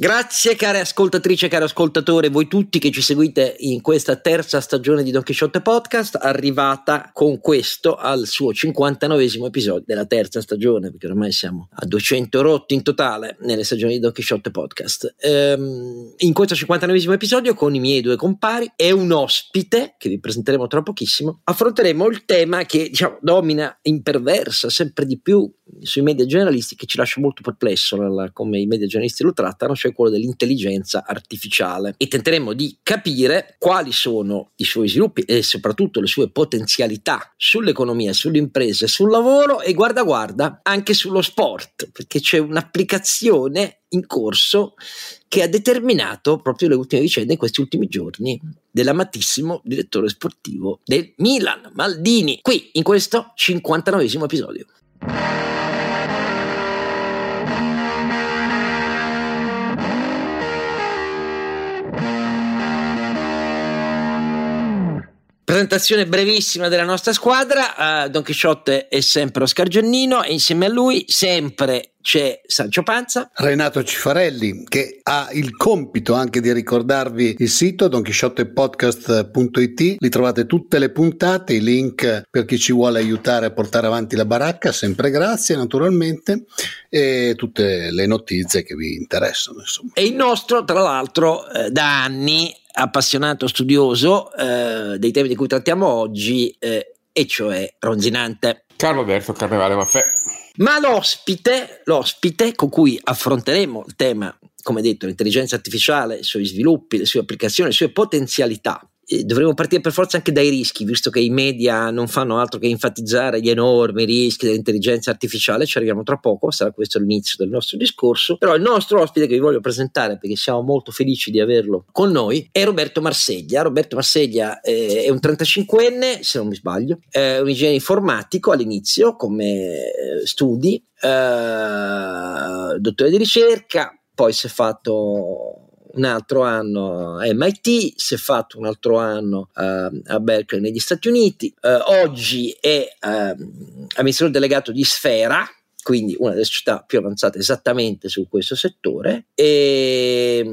Grazie care e cari ascoltatori, voi tutti che ci seguite in questa terza stagione di Don Quixote Podcast, arrivata con questo al suo 59 episodio della terza stagione, perché ormai siamo a 200 rotti in totale nelle stagioni di Don Quixote Podcast. Ehm, in questo 59 episodio con i miei due compari e un ospite, che vi presenteremo tra pochissimo, affronteremo il tema che diciamo domina, imperversa sempre di più sui media generalisti che ci lascia molto perplesso nella, come i media generalisti lo trattano, cioè quello dell'intelligenza artificiale e tenteremo di capire quali sono i suoi sviluppi e soprattutto le sue potenzialità sull'economia, sulle imprese, sul lavoro e guarda guarda anche sullo sport, perché c'è un'applicazione in corso che ha determinato proprio le ultime vicende in questi ultimi giorni dell'amatissimo direttore sportivo del Milan, Maldini, qui in questo 59 episodio. Presentazione brevissima della nostra squadra. Uh, Don Chisciotte è sempre Oscar Giannino e insieme a lui sempre c'è Sancio Panza. Renato Cifarelli che ha il compito anche di ricordarvi il sito donchisciottepodcast.it. Lì trovate tutte le puntate, i link per chi ci vuole aiutare a portare avanti la baracca, sempre grazie naturalmente, e tutte le notizie che vi interessano. Insomma. E il nostro, tra l'altro, eh, da anni appassionato studioso eh, dei temi di cui trattiamo oggi, eh, e cioè Ronzinante. Carlo Alberto Carnevale Maffè. Ma l'ospite, l'ospite con cui affronteremo il tema, come detto, l'intelligenza artificiale, i suoi sviluppi, le sue applicazioni, le sue potenzialità, dovremmo partire per forza anche dai rischi, visto che i media non fanno altro che enfatizzare gli enormi rischi dell'intelligenza artificiale, ci arriviamo tra poco, sarà questo l'inizio del nostro discorso, però il nostro ospite che vi voglio presentare perché siamo molto felici di averlo con noi è Roberto Marseglia. Roberto Marseglia è un 35enne, se non mi sbaglio, è un ingegnere informatico all'inizio come eh, studi, eh, dottore di ricerca, poi si è fatto un altro anno a MIT, si è fatto un altro anno uh, a Berkeley negli Stati Uniti, uh, oggi è uh, amministratore delegato di Sfera, quindi una delle società più avanzate esattamente su questo settore. E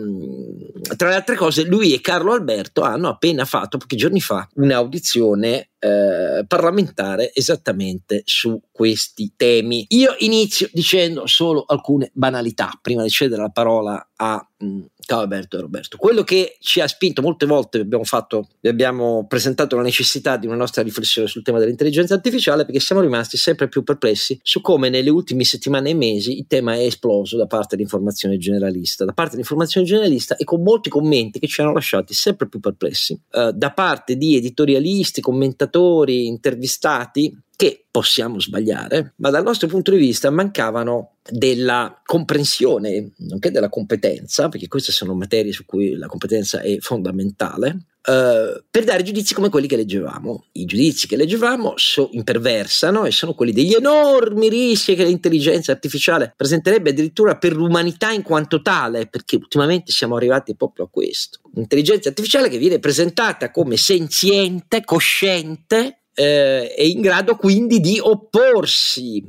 tra le altre cose, lui e Carlo Alberto hanno appena fatto, pochi giorni fa, un'audizione eh, parlamentare esattamente su questi temi. Io inizio dicendo solo alcune banalità prima di cedere la parola a mh, Ciao Alberto e Roberto. Quello che ci ha spinto molte volte, abbiamo, fatto, abbiamo presentato la necessità di una nostra riflessione sul tema dell'intelligenza artificiale perché siamo rimasti sempre più perplessi su come nelle ultime settimane e mesi il tema è esploso da parte dell'informazione generalista, da parte dell'informazione generalista e con molti commenti che ci hanno lasciati sempre più perplessi, uh, da parte di editorialisti, commentatori, intervistati che possiamo sbagliare, ma dal nostro punto di vista mancavano della comprensione, nonché della competenza, perché queste sono materie su cui la competenza è fondamentale, Uh, per dare giudizi come quelli che leggevamo. I giudizi che leggevamo so, imperversano e sono quelli degli enormi rischi che l'intelligenza artificiale presenterebbe addirittura per l'umanità in quanto tale, perché ultimamente siamo arrivati proprio a questo. Un'intelligenza artificiale che viene presentata come senziente, cosciente, eh, è in grado quindi di opporsi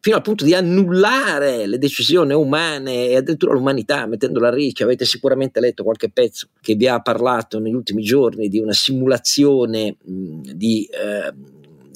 fino al punto di annullare le decisioni umane e addirittura l'umanità mettendola a rischio. Avete sicuramente letto qualche pezzo che vi ha parlato negli ultimi giorni di una simulazione mh, di eh,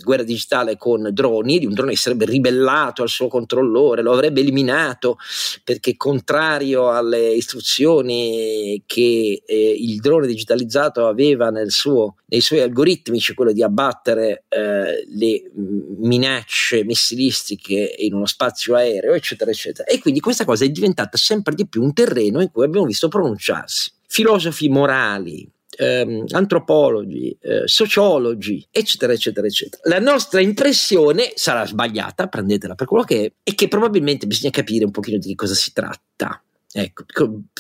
guerra digitale con droni, di un drone che sarebbe ribellato al suo controllore, lo avrebbe eliminato perché contrario alle istruzioni che eh, il drone digitalizzato aveva suo, nei suoi algoritmi, cioè quello di abbattere eh, le minacce missilistiche in uno spazio aereo, eccetera, eccetera. E quindi questa cosa è diventata sempre di più un terreno in cui abbiamo visto pronunciarsi filosofi morali, ehm, antropologi, eh, sociologi, eccetera, eccetera, eccetera. La nostra impressione sarà sbagliata, prendetela per quello che è, e che probabilmente bisogna capire un pochino di che cosa si tratta. Ecco,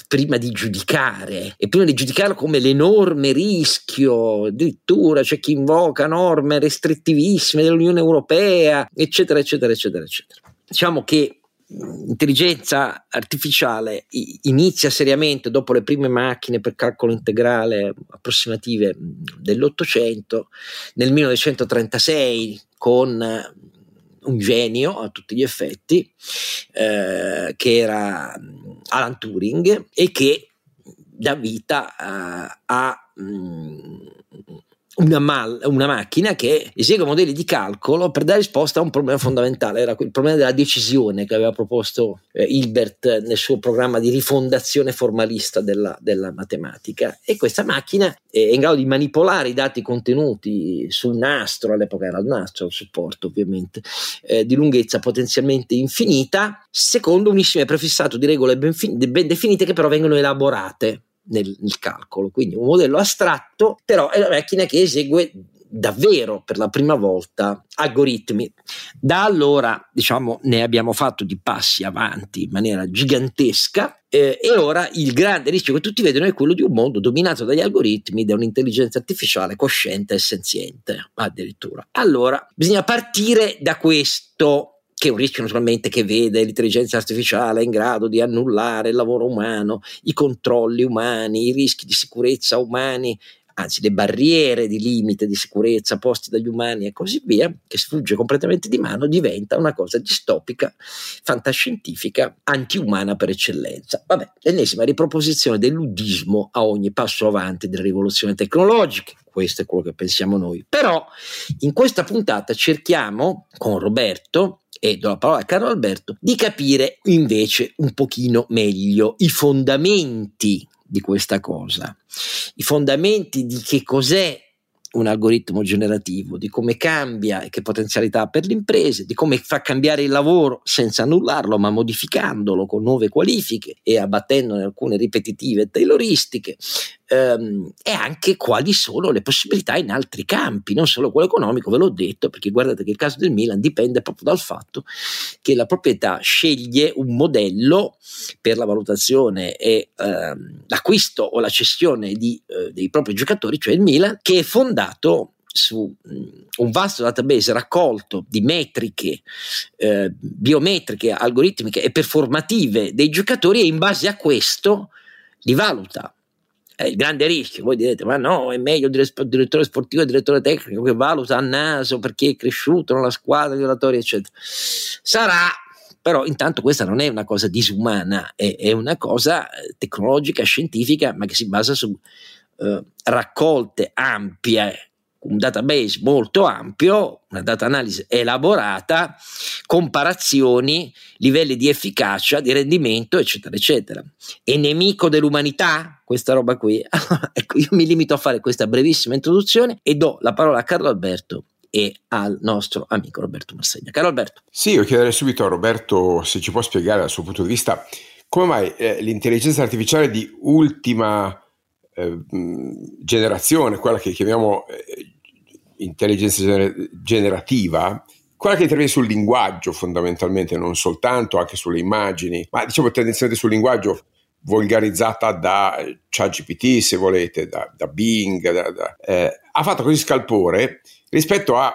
prima di giudicare e prima di giudicarlo come l'enorme rischio, addirittura c'è chi invoca norme restrittivissime dell'Unione Europea, eccetera, eccetera, eccetera, eccetera. Diciamo che l'intelligenza artificiale inizia seriamente dopo le prime macchine per calcolo integrale approssimative dell'Ottocento, nel 1936 con un genio a tutti gli effetti, eh, che era Alan Turing e che dà vita a, a mm, una, mal, una, macchina che esegue modelli di calcolo per dare risposta a un problema fondamentale, era il problema della decisione che aveva proposto eh, Hilbert nel suo programma di rifondazione formalista della, della, matematica. E questa macchina è in grado di manipolare i dati contenuti sul nastro, all'epoca era il nastro, il supporto ovviamente, eh, di lunghezza potenzialmente infinita, secondo un insieme prefissato di regole ben, fin- ben definite che però vengono elaborate nel, nel calcolo. Quindi un modello astratto, però è una macchina che esegue davvero per la prima volta algoritmi. Da allora, diciamo, ne abbiamo fatto di passi avanti in maniera gigantesca eh, e ora il grande rischio che tutti vedono è quello di un mondo dominato dagli algoritmi, da un'intelligenza artificiale cosciente e senziente, addirittura. Allora, bisogna partire da questo che è un rischio naturalmente che vede l'intelligenza artificiale in grado di annullare il lavoro umano, i controlli umani, i rischi di sicurezza umani, anzi le barriere di limite di sicurezza posti dagli umani e così via, che sfugge completamente di mano, diventa una cosa distopica, fantascientifica, antiumana per eccellenza. Vabbè, l'ennesima riproposizione del ludismo a ogni passo avanti delle rivoluzioni tecnologiche. Questo è quello che pensiamo noi. Però in questa puntata cerchiamo con Roberto e do la parola a Carlo Alberto, di capire invece un pochino meglio i fondamenti di questa cosa, i fondamenti di che cos'è un algoritmo generativo, di come cambia e che potenzialità ha per le imprese, di come fa cambiare il lavoro senza annullarlo, ma modificandolo con nuove qualifiche e abbattendone alcune ripetitive tayloristiche, ehm, e anche quali sono le possibilità in altri campi, non solo quello economico, ve l'ho detto, perché guardate che il caso del Milan dipende proprio dal fatto che la proprietà sceglie un modello per la valutazione e ehm, l'acquisto o la cessione di, eh, dei propri giocatori, cioè il Milan, che è fondato su un vasto database raccolto di metriche eh, biometriche, algoritmiche e performative dei giocatori e in base a questo li valuta è il grande rischio. Voi direte: ma no, è meglio il direttore sportivo e il direttore tecnico che valuta a naso perché è cresciuto nella squadra, gli oratori, eccetera. Sarà, però, intanto questa non è una cosa disumana, è, è una cosa eh, tecnologica, scientifica, ma che si basa su eh, raccolte ampie un database molto ampio, una data analisi elaborata, comparazioni, livelli di efficacia, di rendimento, eccetera, eccetera. È nemico dell'umanità questa roba qui? ecco, io mi limito a fare questa brevissima introduzione e do la parola a Carlo Alberto e al nostro amico Roberto Massegna. Carlo Alberto. Sì, io chiederei subito a Roberto se ci può spiegare dal suo punto di vista come mai eh, l'intelligenza artificiale di ultima eh, generazione, quella che chiamiamo eh, intelligenza gener- generativa, quella che interviene sul linguaggio fondamentalmente, non soltanto, anche sulle immagini, ma diciamo tendenzialmente sul linguaggio volgarizzata da ChatGPT se volete, da, da Bing, da, da, eh, ha fatto così scalpore rispetto a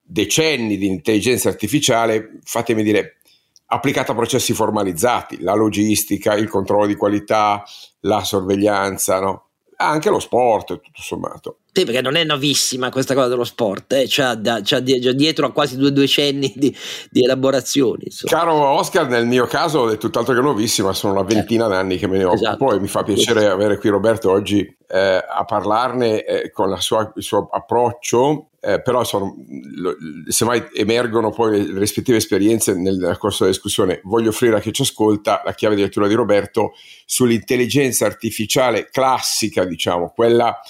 decenni di intelligenza artificiale, fatemi dire, applicata a processi formalizzati, la logistica, il controllo di qualità, la sorveglianza, no? anche lo sport, tutto sommato. Sì, perché non è nuovissima questa cosa dello sport, eh? c'ha, da, c'ha dietro a quasi due decenni di, di elaborazioni. Insomma. Caro Oscar, nel mio caso è tutt'altro che nuovissima, sono una ventina eh. d'anni che me ne occupo esatto. e mi fa piacere avere qui Roberto oggi eh, a parlarne eh, con sua, il suo approccio, eh, però sono, lo, semmai emergono poi le rispettive esperienze nel, nel corso della discussione. Voglio offrire a chi ci ascolta la chiave di lettura di Roberto sull'intelligenza artificiale classica, diciamo, quella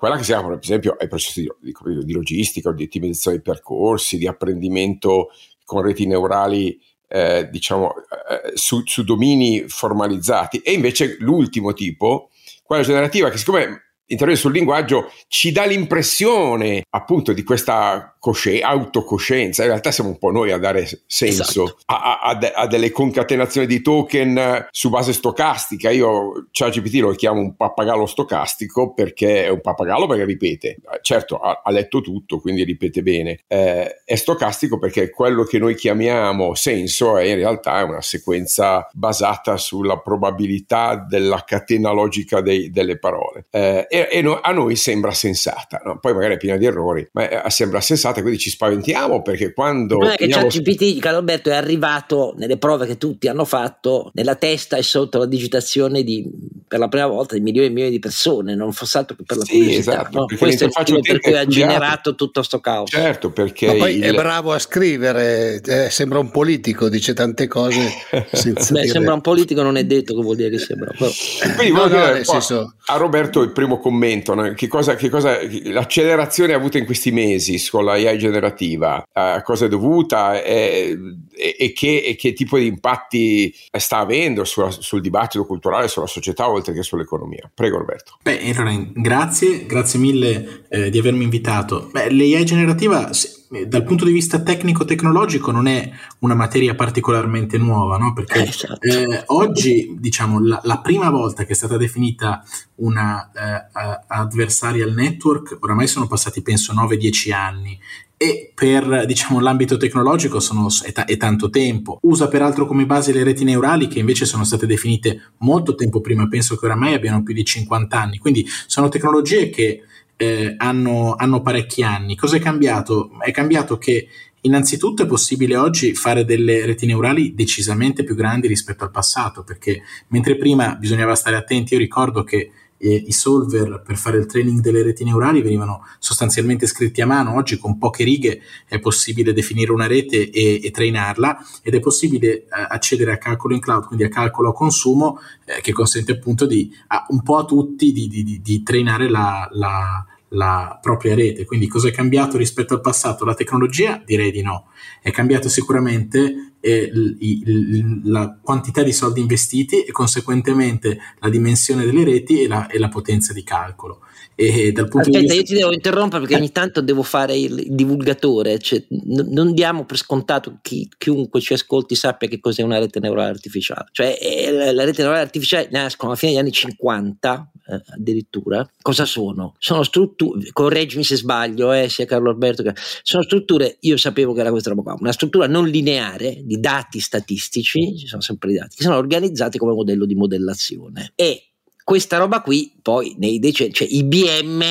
quella che si apre, per esempio, ai processi di, di, di logistica, di ottimizzazione dei percorsi, di apprendimento con reti neurali, eh, diciamo, eh, su, su, domini formalizzati. E invece l'ultimo tipo, quella generativa, che siccome interviene sul linguaggio, ci dà l'impressione appunto di questa cosci- autocoscienza. In realtà siamo un po' noi a dare senso esatto. a, a, a, delle concatenazioni di token su base stocastica. Io ChatGPT lo chiamo un pappagallo stocastico perché è un pappagallo perché ripete. Certo, ha, ha letto tutto, quindi ripete bene. Eh, è stocastico perché quello che noi chiamiamo senso è in realtà una sequenza basata sulla probabilità della catena logica dei, delle parole. Eh, e, e no, a noi sembra sensata, no? poi magari è piena di errori, ma eh, sembra sensata avanzata, quindi ci spaventiamo perché quando... Non è che. ChatGPT, Carlo Alberto, è arrivato nelle prove che tutti hanno fatto, nella testa e sotto la digitazione di, per la prima volta di milioni e milioni di persone, non fosse altro che per la sì, curiosità. Esatto, no? Questo è il motivo per cui ha generato tutto questo caos. Certo, perché... Ma poi il... è bravo a scrivere, eh, sembra un politico, dice tante cose. Senza Beh, dire... sembra un politico, non è detto che vuol dire che sembra. Però... Quindi no, no, dire, senso... a Roberto il primo commento, no? che cosa, che cosa, l'accelerazione avuta in questi mesi con la AI generativa, a cosa è dovuta e, e, che, e che, tipo di impatti sta avendo sulla, sul dibattito culturale, sulla società oltre che sull'economia. Prego Roberto. Beh, allora, grazie, grazie mille eh, di avermi invitato. Beh, l'AI generativa eh, dal punto di vista tecnico-tecnologico non è una materia particolarmente nuova, no? perché eh, esatto. eh, oggi diciamo la, la, prima volta che è stata definita una uh, adversarial network, oramai sono passati penso 9-10 anni e per diciamo, l'ambito tecnologico sono, è, ta- è, tanto tempo. Usa peraltro come base le reti neurali che invece sono state definite molto tempo prima, penso che oramai abbiano più di 50 anni, quindi sono tecnologie che eh, hanno, hanno parecchi anni. Cosa è cambiato? È cambiato che Innanzitutto è possibile oggi fare delle reti neurali decisamente più grandi rispetto al passato, perché mentre prima bisognava stare attenti, io ricordo che eh, i solver per fare il training delle reti neurali venivano sostanzialmente scritti a mano, oggi con poche righe è possibile definire una rete e, e trainarla ed è possibile eh, accedere a calcolo in cloud, quindi a calcolo a consumo eh, che consente appunto di, a, un po' a tutti di, di, di, di trainare la, la la propria rete. Quindi cosa è cambiato rispetto al passato? La tecnologia? Direi di no. È cambiato sicuramente eh, l, l, la quantità di soldi investiti e conseguentemente la dimensione delle reti e la, e la potenza di calcolo. E dal punto Aspetta, di vista... io ti devo interrompere perché ogni tanto devo fare il divulgatore, cioè, n- non diamo per scontato che chiunque ci ascolti sappia che cos'è una rete neurale artificiale. Cioè, eh, la rete neurale artificiale nascono alla fine degli anni 50 eh, addirittura. Cosa sono? Sono strutture, correggimi se sbaglio, eh, sia Carlo Alberto che... Sono strutture, io sapevo che era questa roba qua, una struttura non lineare di dati statistici, ci sono sempre i dati, che sono organizzati come modello di modellazione. E questa roba qui poi nei decenni, cioè IBM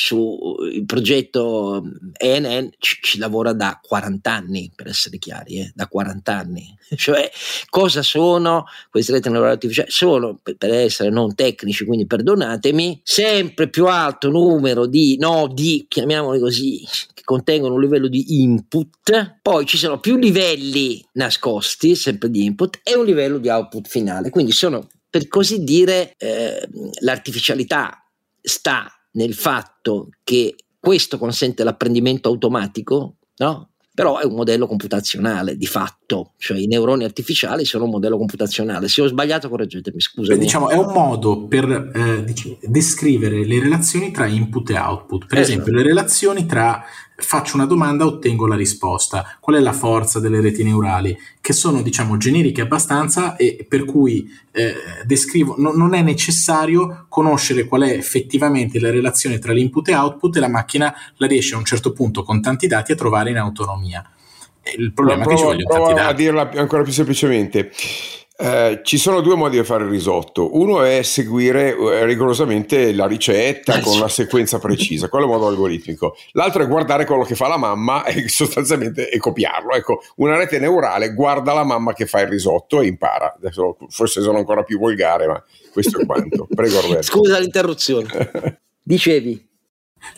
sul progetto ENN ci, ci, lavora da 40 anni, per essere chiari, eh, da 40 anni. cioè, cosa sono queste reti neurali artificiali? Sono, per, per, essere non tecnici, quindi perdonatemi, sempre più alto numero di nodi, chiamiamoli così, che contengono un livello di input, poi ci sono più livelli nascosti, sempre di input, e un livello di output finale. Quindi sono per così dire, eh, l'artificialità sta nel fatto che questo consente l'apprendimento automatico, no? però è un modello computazionale di fatto, cioè i neuroni artificiali sono un modello computazionale. Se ho sbagliato, correggetemi, scusa. Diciamo, è un modo per eh, descrivere le relazioni tra input e output. Per esatto. esempio, le relazioni tra faccio una domanda, ottengo la risposta. Qual è la forza delle reti neurali? Che sono, diciamo, generiche abbastanza e per cui eh, descrivo, no, non è necessario conoscere qual è effettivamente la relazione tra l'input e output e la macchina la riesce a un certo punto con tanti dati a trovare in autonomia. Il problema prova, è che ci vogliono tanti dati. a dirla ancora più semplicemente. Eh, ci sono due modi di fare il risotto. Uno è seguire eh, rigorosamente la ricetta con una sequenza precisa, quello è modo algoritmico. L'altro è guardare quello che fa la mamma e sostanzialmente e copiarlo. Ecco, una rete neurale guarda la mamma che fa il risotto e impara. Adesso forse sono ancora più volgare, ma questo è quanto. Prego Roberto. Scusa l'interruzione. Dicevi.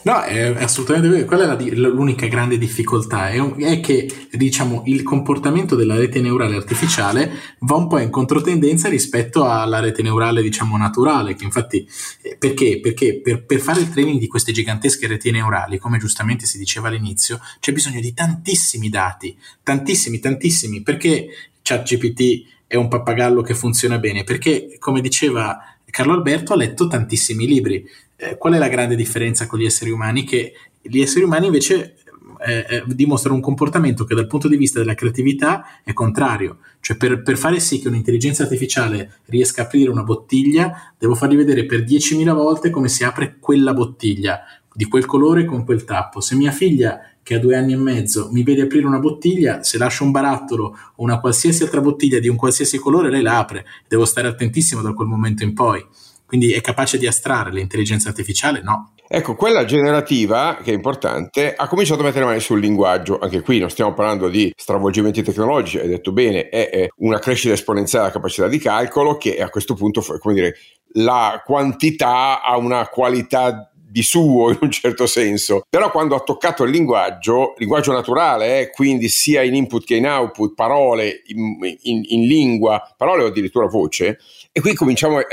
No, è assolutamente vero. Quella è la, l'unica grande difficoltà, è, è, che diciamo, il comportamento della rete neurale artificiale va un po' in controtendenza rispetto alla rete neurale diciamo, naturale, che infatti eh, perché? Perché per, per, fare il training di queste gigantesche reti neurali, come giustamente si diceva all'inizio, c'è bisogno di tantissimi dati, tantissimi, tantissimi, perché ChatGPT è un pappagallo che funziona bene, perché come diceva Carlo Alberto ha letto tantissimi libri eh, qual è la grande differenza con gli esseri umani? Che gli esseri umani invece eh, eh, dimostrano un comportamento che dal punto di vista della creatività è contrario. Cioè per, per, fare sì che un'intelligenza artificiale riesca a aprire una bottiglia, devo fargli vedere per 10.000 volte come si apre quella bottiglia, di quel colore con quel tappo. Se mia figlia che ha due anni e mezzo mi vede aprire una bottiglia, se lascio un barattolo o una qualsiasi altra bottiglia di un qualsiasi colore, lei la apre. Devo stare attentissimo da quel momento in poi. Quindi è capace di astrarre l'intelligenza artificiale? No. Ecco, quella generativa, che è importante, ha cominciato a mettere mani sul linguaggio. Anche qui non stiamo parlando di stravolgimenti tecnologici, hai detto bene, è, una crescita esponenziale della capacità di calcolo che a questo punto, come dire, la quantità ha una qualità di suo in un certo senso, però quando ha toccato il linguaggio, linguaggio naturale, eh, quindi sia in input che in output, parole in, in, in lingua, parole o addirittura voce, e qui cominciamo a,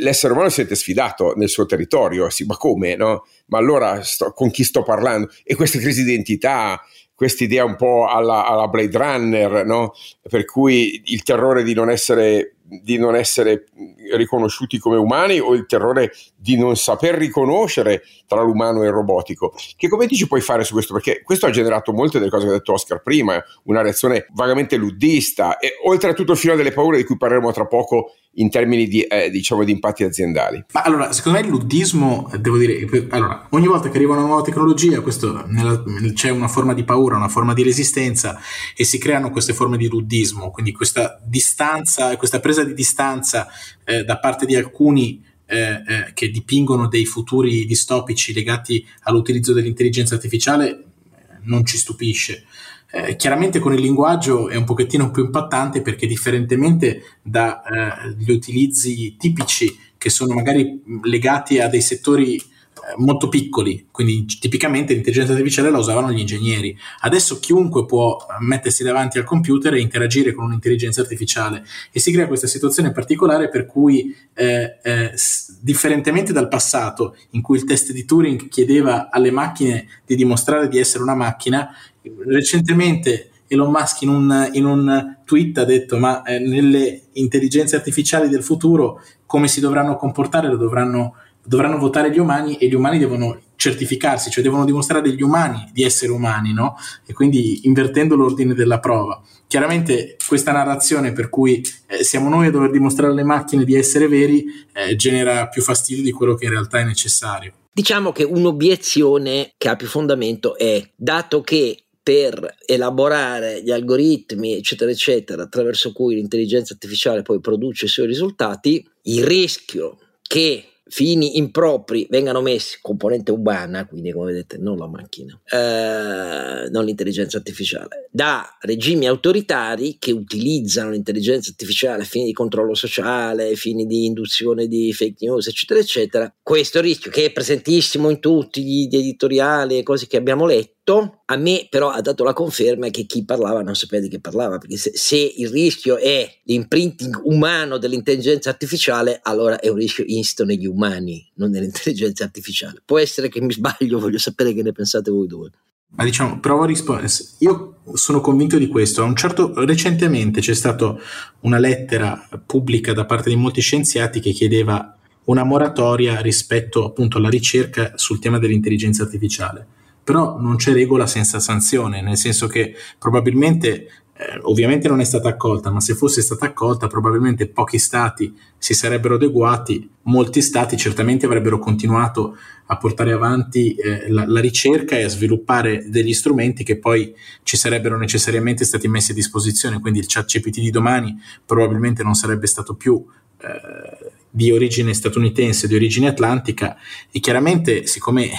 l'essere umano si sente sfidato nel suo territorio, sì, ma come, no? Ma allora sto, con chi sto parlando? E queste crisi di identità, questa idea un po' alla, alla Blade Runner, no? per cui il terrore di non essere di non essere riconosciuti come umani o il terrore di non saper riconoscere tra l'umano e il robotico. Che commenti ci puoi fare su questo? Perché questo ha generato molte delle cose che ha detto Oscar prima, una reazione vagamente luddista e oltre a tutto il filo delle paure di cui parleremo tra poco in termini di, eh, diciamo, di impatti aziendali. Ma allora, secondo me il luddismo, devo dire, allora, ogni volta che arriva una nuova tecnologia, questo, nella, c'è una forma di paura, una forma di resistenza e si creano queste forme di luddismo, quindi questa distanza, questa presa di distanza eh, da parte di alcuni eh, eh, che dipingono dei futuri distopici legati all'utilizzo dell'intelligenza artificiale eh, non ci stupisce. Eh, chiaramente con il linguaggio è un pochettino più impattante perché differentemente dagli eh, utilizzi tipici che sono magari legati a dei settori molto piccoli, quindi tipicamente l'intelligenza artificiale la usavano gli ingegneri. Adesso chiunque può mettersi davanti al computer e interagire con un'intelligenza artificiale e si crea questa situazione particolare per cui, eh, eh, differentemente dal passato, in cui il test di Turing chiedeva alle macchine di dimostrare di essere una macchina, recentemente Elon Musk in un, in un tweet ha detto ma eh, nelle intelligenze artificiali del futuro come si dovranno comportare lo dovranno dovranno votare gli umani e gli umani devono certificarsi, cioè devono dimostrare agli umani di essere umani, no? E quindi invertendo l'ordine della prova. Chiaramente questa narrazione per cui eh, siamo noi a dover dimostrare alle macchine di essere veri eh, genera più fastidio di quello che in realtà è necessario. Diciamo che un'obiezione che ha più fondamento è, dato che per elaborare gli algoritmi, eccetera, eccetera, attraverso cui l'intelligenza artificiale poi produce i suoi risultati, il rischio che fini impropri vengano messi componente umana, quindi come vedete non la macchina, eh, non l'intelligenza artificiale, da regimi autoritari che utilizzano l'intelligenza artificiale a fini di controllo sociale, a fini di induzione di fake news, eccetera, eccetera. Questo rischio che è presentissimo in tutti gli editoriali e cose che abbiamo letto a me però ha dato la conferma che chi parlava non sapeva di che parlava, perché se, se, il rischio è l'imprinting umano dell'intelligenza artificiale, allora è un rischio insito negli umani, non nell'intelligenza artificiale. Può essere che mi sbaglio, voglio sapere che ne pensate voi due. Ma diciamo, provo a rispondere. Io sono convinto di questo. Certo, recentemente c'è stata una lettera pubblica da parte di molti scienziati che chiedeva una moratoria rispetto appunto alla ricerca sul tema dell'intelligenza artificiale però non c'è regola senza sanzione, nel senso che probabilmente eh, ovviamente non è stata accolta, ma se fosse stata accolta probabilmente pochi stati si sarebbero adeguati, molti stati certamente avrebbero continuato a portare avanti eh, la, la, ricerca e a sviluppare degli strumenti che poi ci sarebbero necessariamente stati messi a disposizione, quindi il chat CPT di domani probabilmente non sarebbe stato più eh, di origine statunitense, di origine atlantica. E chiaramente siccome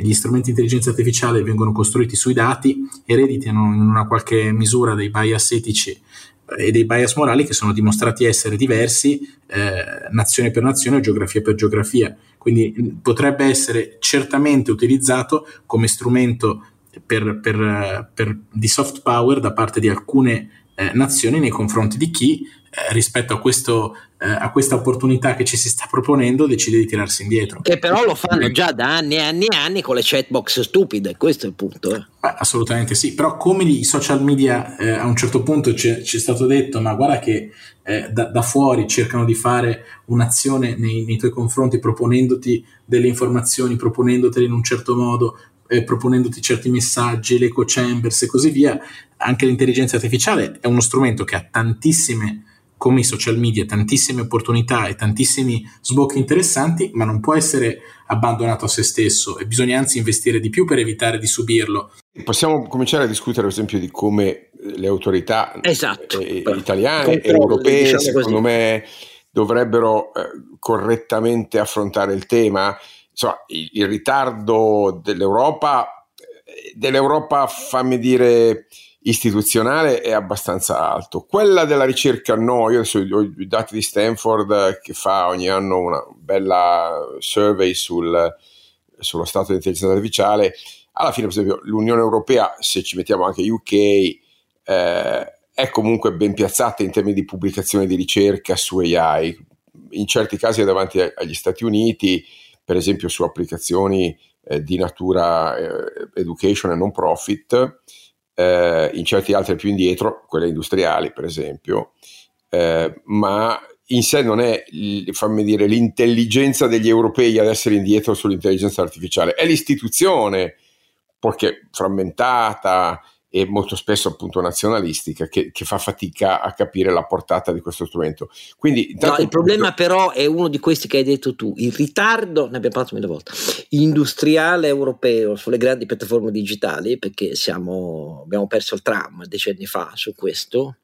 gli strumenti di intelligenza artificiale vengono costruiti sui dati, ereditano in una qualche misura dei bias etici eh, e dei bias morali che sono dimostrati essere diversi eh, nazione per nazione o geografia per geografia. Quindi mm, potrebbe essere certamente utilizzato come strumento per, per, per, di soft power da parte di alcune eh, nazioni nei confronti di chi eh, rispetto a, questo, eh, a, questa opportunità che ci si sta proponendo decide di tirarsi indietro. Che però lo fanno già da anni e anni e anni con le chatbox stupide, questo è il punto. Eh. Beh, assolutamente sì, però come i social media eh, a un certo punto ci è stato detto, ma guarda che eh, da, da, fuori cercano di fare un'azione nei, nei tuoi confronti proponendoti delle informazioni, proponendotele in un certo modo, proponendoti certi messaggi, l'eco chambers e così via, anche l'intelligenza artificiale è uno strumento che ha tantissime come i social media, tantissime opportunità e tantissimi sbocchi interessanti, ma non può essere abbandonato a se stesso e bisogna anzi investire di più per evitare di subirlo. Possiamo cominciare a discutere, ad esempio, di come le autorità esatto. eh, italiane e europee, diciamo secondo così. me, dovrebbero eh, correttamente affrontare il tema insomma, il, il ritardo dell'Europa, dell'Europa, fammi dire, istituzionale è abbastanza alto. Quella della ricerca no, io adesso ho i dati di Stanford che fa ogni anno una bella survey sul, sullo stato dell'intelligenza artificiale. Alla fine, per esempio, l'Unione Europea, se ci mettiamo anche UK, eh, è comunque ben piazzata in termini di pubblicazione di ricerca su AI. In certi casi è davanti agli Stati Uniti, per esempio su applicazioni eh, di natura eh, education e non profit eh, in certi altri più indietro, quelle industriali per esempio, eh, ma in sé non è, dire, l'intelligenza degli europei ad essere indietro sull'intelligenza artificiale, è l'istituzione, perché frammentata, e molto spesso appunto nazionalistica che, che, fa fatica a capire la portata di questo strumento. Quindi, no, il problema però è uno di questi che hai detto tu, il ritardo, ne abbiamo parlato mille volte, industriale europeo sulle grandi piattaforme digitali, perché siamo, abbiamo perso il tram decenni fa su questo,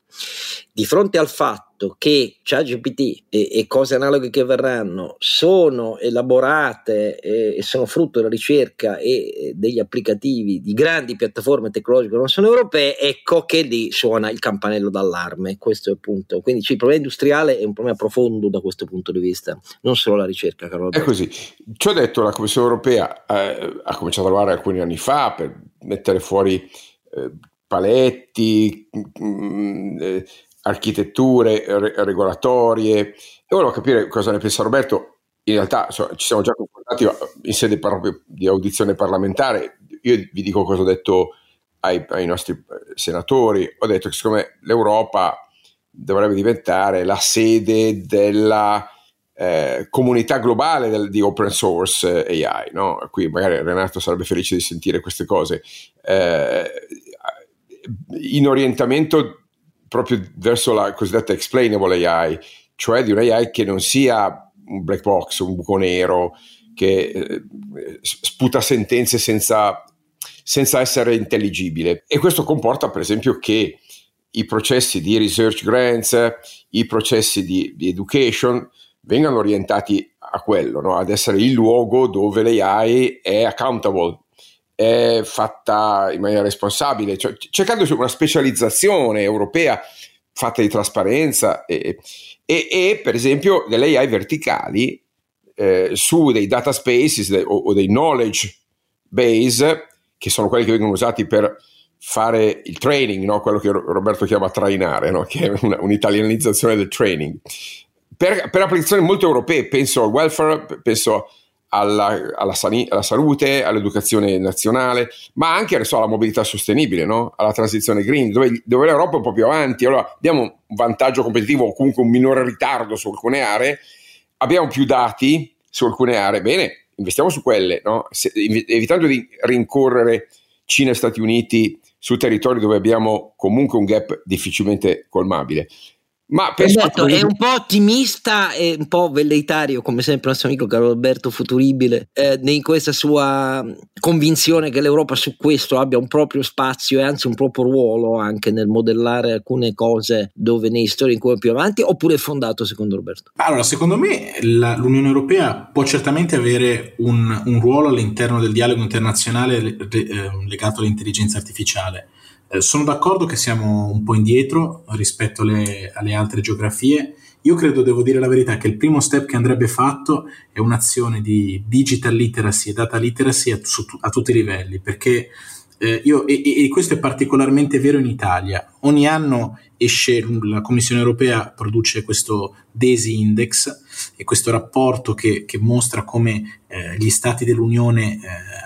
di fronte al fatto che ChatGPT e, e cose analoghe che verranno sono elaborate e, e sono frutto della ricerca e, e, degli applicativi di grandi piattaforme tecnologiche che non sono europee, ecco che lì suona il campanello d'allarme. Questo è il punto. Quindi cioè, il problema industriale è un problema profondo da questo punto di vista, non solo la ricerca. Carlo è così. Ci ho detto, la Commissione europea eh, ha cominciato a lavorare alcuni anni fa per mettere fuori eh, paletti, mm, eh, architetture re- regolatorie. E volevo capire cosa ne pensa Roberto. In realtà insomma, ci siamo già confrontati in sede proprio di audizione parlamentare. Io vi dico cosa ho detto ai, ai nostri eh, senatori. Ho detto che secondo me l'Europa dovrebbe diventare la sede della eh, comunità globale del, di open source eh, AI. No? Qui magari Renato sarebbe felice di sentire queste cose. Eh, in orientamento proprio verso la cosiddetta explainable AI, cioè di un AI che non sia un black box, un buco nero, che eh, sputa sentenze senza, senza essere intelligibile. E questo comporta, per esempio, che i processi di research grants, i processi di, di education vengano orientati a quello, no? ad essere il luogo dove l'AI è accountable, è fatta in maniera responsabile, cioè, cercando una specializzazione europea fatta di trasparenza e, e, e per esempio delle AI verticali eh, su dei data spaces de, o, o, dei knowledge base che sono quelli che vengono usati per fare il training, no? quello che Roberto chiama trainare, no? che è una, un'italianizzazione del training. Per, per applicazioni molto europee, penso al welfare, penso alla, alla, sani- alla, salute, all'educazione nazionale, ma anche so, alla mobilità sostenibile, no? alla transizione green, dove, dove, l'Europa è un po' più avanti. Allora abbiamo un vantaggio competitivo o comunque un minore ritardo su alcune aree, abbiamo più dati su alcune aree, bene, investiamo su quelle, no? Se, evitando di rincorrere Cina e Stati Uniti su territori dove abbiamo comunque un gap difficilmente colmabile. Ma esatto, è un po' ottimista e un po' velleitario, come sempre il nostro amico Carlo Alberto Futuribile, eh, in questa sua convinzione che l'Europa su questo abbia un proprio spazio e anzi un proprio ruolo anche nel modellare alcune cose dove nei storie in cui è più avanti, oppure è fondato secondo Roberto? Allora, secondo me la, l'Unione Europea può certamente avere un, un, ruolo all'interno del dialogo internazionale eh, legato all'intelligenza artificiale eh, sono d'accordo che siamo un po' indietro rispetto alle, alle, altre geografie. Io credo, devo dire la verità, che il primo step che andrebbe fatto è un'azione di digital literacy e data literacy a, su, a tutti i livelli, perché eh, io, e, e, questo è particolarmente vero in Italia. Ogni anno esce, la Commissione europea produce questo DESI Index e questo rapporto che, che mostra come eh, gli stati dell'Unione eh,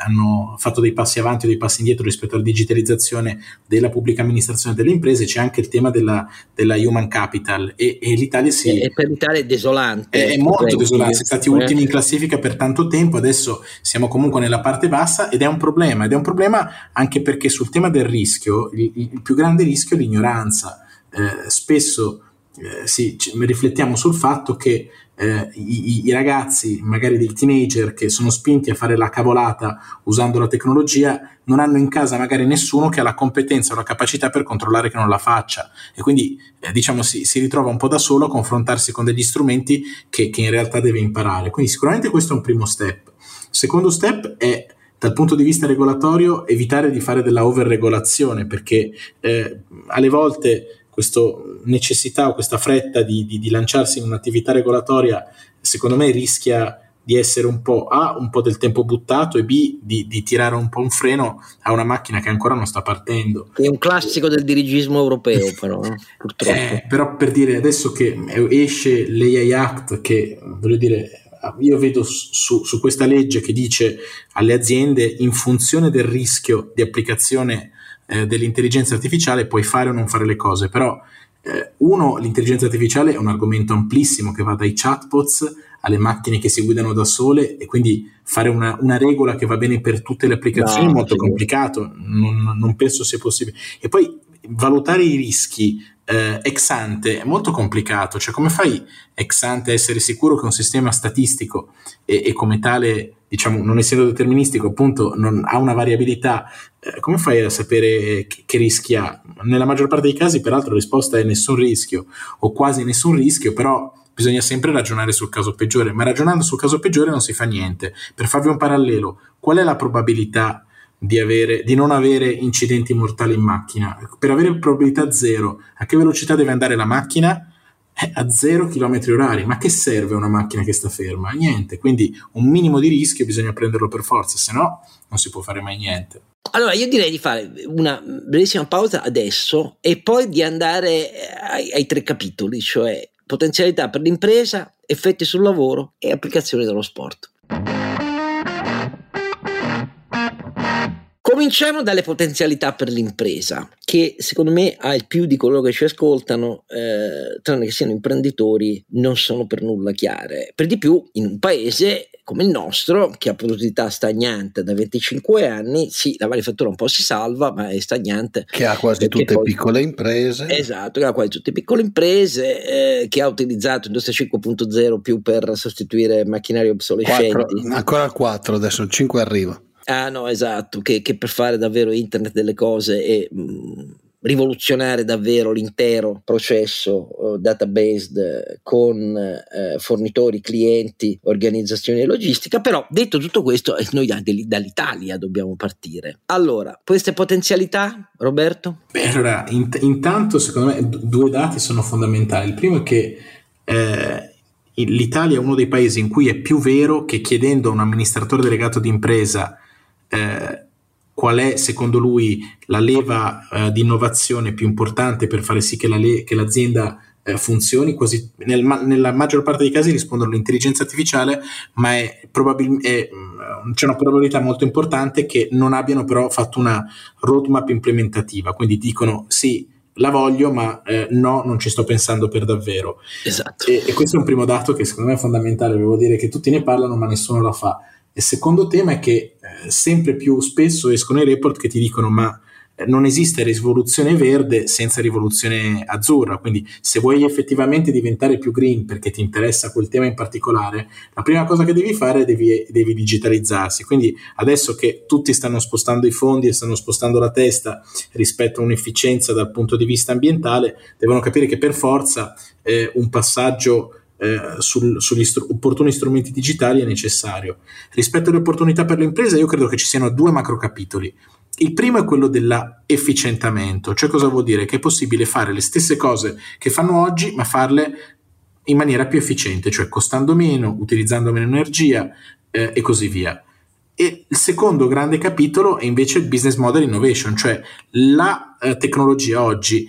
hanno fatto dei passi avanti o dei passi indietro rispetto alla digitalizzazione della pubblica amministrazione delle imprese, c'è anche il tema della, della human capital e, e l'Italia si... E per l'Italia è desolante. È, è molto desolante, siamo stati ultimi in classifica per tanto tempo, adesso siamo comunque nella parte bassa ed è un problema, ed è un problema anche perché sul tema del rischio, il, il più grande rischio è l'ignoranza. Eh, spesso eh, sì, riflettiamo sul fatto che eh, i, i, ragazzi, magari dei teenager che sono spinti a fare la cavolata usando la tecnologia, non hanno in casa magari nessuno che ha la competenza o la capacità per controllare che non la faccia e quindi eh, diciamo si, si, ritrova un po' da solo a confrontarsi con degli strumenti che, che in realtà deve imparare. Quindi sicuramente questo è un primo step. Secondo step è dal punto di vista regolatorio evitare di fare della overregolazione perché eh, alle volte questa necessità o questa fretta di, di, di lanciarsi in un'attività regolatoria secondo me rischia di essere un po' A, un po' del tempo buttato e B, di, di, tirare un po' un freno a una macchina che ancora non sta partendo. È un classico del dirigismo europeo però, eh, purtroppo. Eh, però per dire, adesso che esce l'AI Act, che voglio dire, io vedo su, su questa legge che dice alle aziende in funzione del rischio di applicazione eh, dell'intelligenza artificiale puoi fare o non fare le cose, però eh, uno, l'intelligenza artificiale è un argomento amplissimo che va dai chatbots alle macchine che si guidano da sole e quindi fare una, una regola che va bene per tutte le applicazioni no, è molto complicato, non, non, penso sia possibile. E poi valutare i rischi eh, ex ante è molto complicato, cioè come fai ex ante a essere sicuro che un sistema statistico e, e come tale, diciamo, non essendo deterministico, appunto, non ha una variabilità, eh, come fai a sapere che, che rischi ha? Nella maggior parte dei casi, peraltro, la risposta è nessun rischio o quasi nessun rischio, però bisogna sempre ragionare sul caso peggiore, ma ragionando sul caso peggiore non si fa niente. Per farvi un parallelo, qual è la probabilità di, avere, di non avere incidenti mortali in macchina? Per avere probabilità zero, a che velocità deve andare la macchina? Eh, a zero km orari. Ma che serve una macchina che sta ferma? Niente. Quindi un minimo di rischio bisogna prenderlo per forza, se no non si può fare mai niente. Allora, io direi di fare una brevissima pausa adesso e poi di andare ai, ai tre capitoli, cioè potenzialità per l'impresa, effetti sul lavoro e applicazioni dello sport. Cominciamo dalle potenzialità per l'impresa, che secondo me al più di coloro che ci ascoltano, eh, tranne che siano imprenditori, non sono per nulla chiare. Per di più, in un paese come il nostro, che ha produttività stagnante da 25 anni, sì, la manifattura un po' si salva, ma è stagnante. Che ha quasi tutte poi, piccole imprese. Esatto, che ha quasi tutte piccole imprese, eh, che ha utilizzato Industria 5.0 più per sostituire macchinari obsolescenti. 4, ancora il 4, adesso il 5 arriva. Ah no, esatto, che, che per fare davvero internet delle cose e... Mh, mm, rivoluzionare davvero l'intero processo uh, database eh, con uh, fornitori, clienti, organizzazioni e logistica, però detto tutto questo noi dall'Italia dobbiamo partire. Allora, queste potenzialità, Roberto? Beh, allora, int- intanto secondo me due dati sono fondamentali. Il primo è che eh, l'Italia è uno dei paesi in cui è più vero che chiedendo a un amministratore delegato di impresa eh, qual è secondo lui la leva eh, di innovazione più importante per fare sì che, la le- che l'azienda eh, funzioni, quasi nel, nella maggior parte dei casi rispondono all'intelligenza artificiale, ma è probabil- è, mm, c'è una probabilità molto importante che non abbiano però fatto una roadmap implementativa, quindi dicono sì, la voglio, ma eh, no, non ci sto pensando per davvero. Esatto. E, e, questo è un primo dato che secondo me è fondamentale, devo dire che tutti ne parlano, ma nessuno la fa. Il secondo tema è che eh, sempre più spesso escono i report che ti dicono ma eh, non esiste rivoluzione verde senza rivoluzione azzurra, quindi se vuoi effettivamente diventare più green perché ti interessa quel tema in particolare, la prima cosa che devi fare è devi, devi digitalizzarsi. Quindi adesso che tutti stanno spostando i fondi e stanno spostando la testa rispetto a un'efficienza dal punto di vista ambientale, devono capire che per forza eh, un passaggio eh, sul, sugli str- opportuni strumenti digitali è necessario. Rispetto alle opportunità per le imprese, io credo che ci siano due macro capitoli. Il primo è quello dell'efficientamento, cioè cosa vuol dire? Che è possibile fare le stesse cose che fanno oggi, ma farle in maniera più efficiente, cioè costando meno, utilizzando meno energia eh, e così via. E il secondo grande capitolo è invece il business model innovation, cioè la eh, tecnologia oggi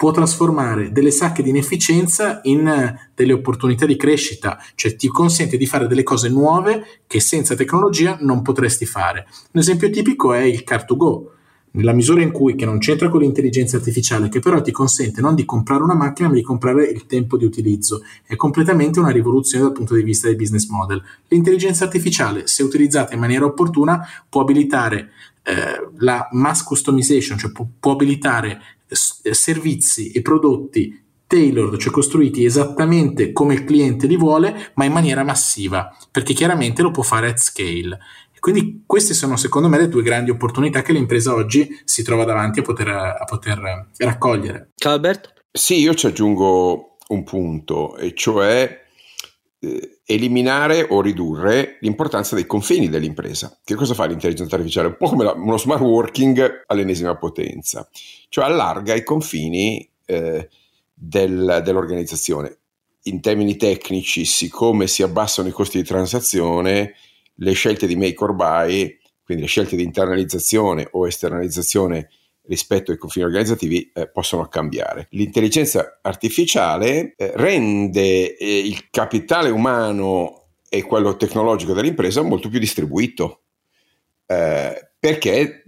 può trasformare delle sacche di inefficienza in eh, delle opportunità di crescita, cioè ti consente di fare delle cose nuove che senza tecnologia non potresti fare. Un esempio tipico è il Car2Go, nella misura in cui che non c'entra con l'intelligenza artificiale, che però ti consente non di comprare una macchina, ma di comprare il tempo di utilizzo. È completamente una rivoluzione dal punto di vista del business model. L'intelligenza artificiale, se utilizzata in maniera opportuna, può abilitare eh, la mass customization, cioè può, può abilitare servizi e prodotti tailored, cioè costruiti esattamente come il cliente li vuole, ma in maniera massiva, perché chiaramente lo può fare at scale. Quindi queste sono secondo me le due grandi opportunità che l'impresa oggi si trova davanti a poter, a poter raccogliere. Ciao Alberto. Sì, io ci aggiungo un punto, e cioè eliminare o ridurre l'importanza dei confini dell'impresa. Che cosa fa l'intelligenza artificiale? Un po' come la, uno smart working all'ennesima potenza, cioè allarga i confini eh, del, dell'organizzazione. In termini tecnici, siccome si abbassano i costi di transazione, le scelte di make or buy, quindi le scelte di internalizzazione o esternalizzazione rispetto ai confini organizzativi eh, possono cambiare. L'intelligenza artificiale eh, rende eh, il capitale umano e quello tecnologico dell'impresa molto più distribuito eh, perché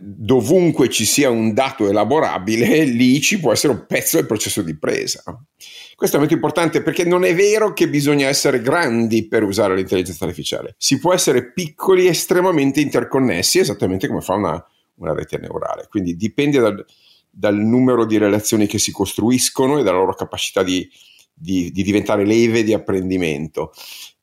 dovunque ci sia un dato elaborabile lì ci può essere un pezzo del processo di impresa. Questo è molto importante perché non è vero che bisogna essere grandi per usare l'intelligenza artificiale, si può essere piccoli estremamente interconnessi esattamente come fa una una rete neurale. Quindi dipende dal, dal, numero di relazioni che si costruiscono e dalla loro capacità di, di, di diventare leve di apprendimento.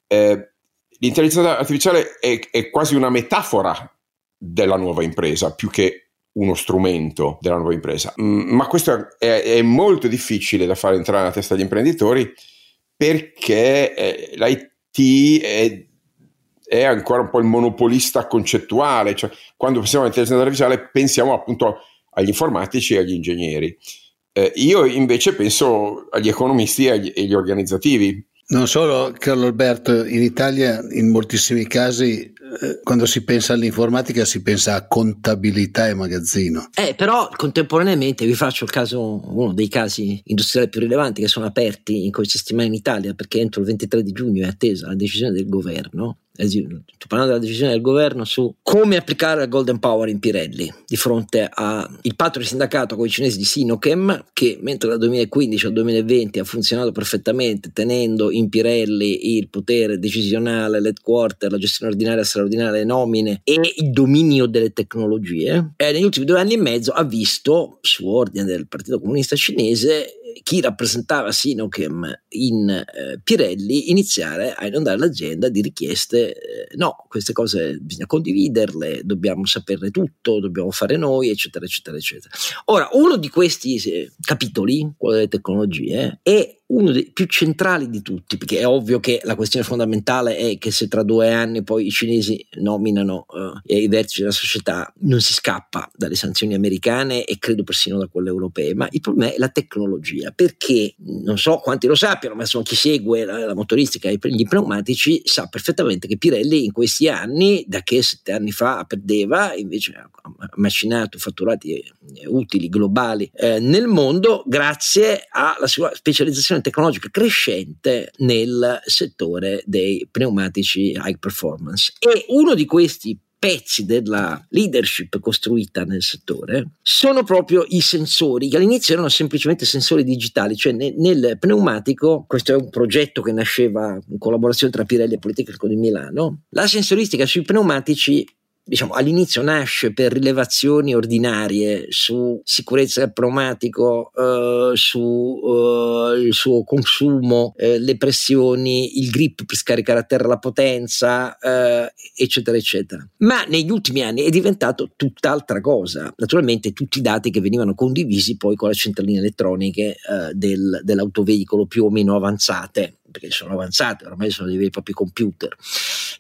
Eh, l'intelligenza artificiale è, è, quasi una metafora della nuova impresa, più che uno strumento della nuova impresa. Mm, ma questo è, è, molto difficile da fare entrare nella testa degli imprenditori perché eh, l'IT è è ancora un po' il monopolista concettuale, cioè quando pensiamo all'intelligenza artificiale pensiamo appunto agli informatici e agli ingegneri. Eh, io invece penso agli economisti e agli, agli organizzativi. Non solo, Carlo Alberto, in Italia in moltissimi casi quando si pensa all'informatica si pensa a contabilità e magazzino. Eh, però contemporaneamente vi faccio il caso, uno dei casi industriali più rilevanti che sono aperti in queste settimane in Italia, perché entro il 23 di giugno è attesa la decisione del governo sto parlando della decisione del governo su come applicare il Golden Power in Pirelli di fronte al patto di sindacato con i cinesi di Sinochem che mentre dal 2015 al 2020 ha funzionato perfettamente tenendo in Pirelli il potere decisionale, l'headquarter, la gestione ordinaria e straordinaria, le nomine e il dominio delle tecnologie e negli ultimi due anni e mezzo ha visto su ordine del Partito Comunista Cinese chi rappresentava Sinochem in eh, Pirelli iniziare a inondare l'azienda di richieste, eh, no, queste cose bisogna condividerle, dobbiamo saperne tutto, dobbiamo fare noi, eccetera, eccetera, eccetera. Ora, uno di questi eh, capitoli, quello delle tecnologie, è uno dei più centrali di tutti, perché è ovvio che la questione fondamentale è che se tra due anni poi i cinesi nominano uh, i vertici della società, non si scappa dalle sanzioni americane e credo persino da quelle europee, ma il problema è la tecnologia, perché non so quanti lo sappiano, ma insomma chi segue la, la motoristica e gli pneumatici sa perfettamente che Pirelli in questi anni, da che sette anni fa perdeva, invece ha macinato fatturati utili globali eh, nel mondo grazie alla sua specializzazione innovazione tecnologica crescente nel settore dei pneumatici high performance. E uno di questi pezzi della leadership costruita nel settore sono proprio i sensori, che all'inizio erano semplicemente sensori digitali, cioè nel, nel pneumatico, questo è un progetto che nasceva in collaborazione tra Pirelli e Politecnico di Milano, la sensoristica sui pneumatici diciamo, all'inizio nasce per rilevazioni ordinarie su sicurezza del pneumatico, eh, su eh, suo consumo, eh, le pressioni, il grip per scaricare a terra la potenza, eh, eccetera, eccetera. Ma negli ultimi anni è diventato tutt'altra cosa. Naturalmente tutti i dati che venivano condivisi poi con le centraline elettroniche eh, del, dell'autoveicolo più o meno avanzate perché sono avanzate, ormai sono dei veri e propri computer.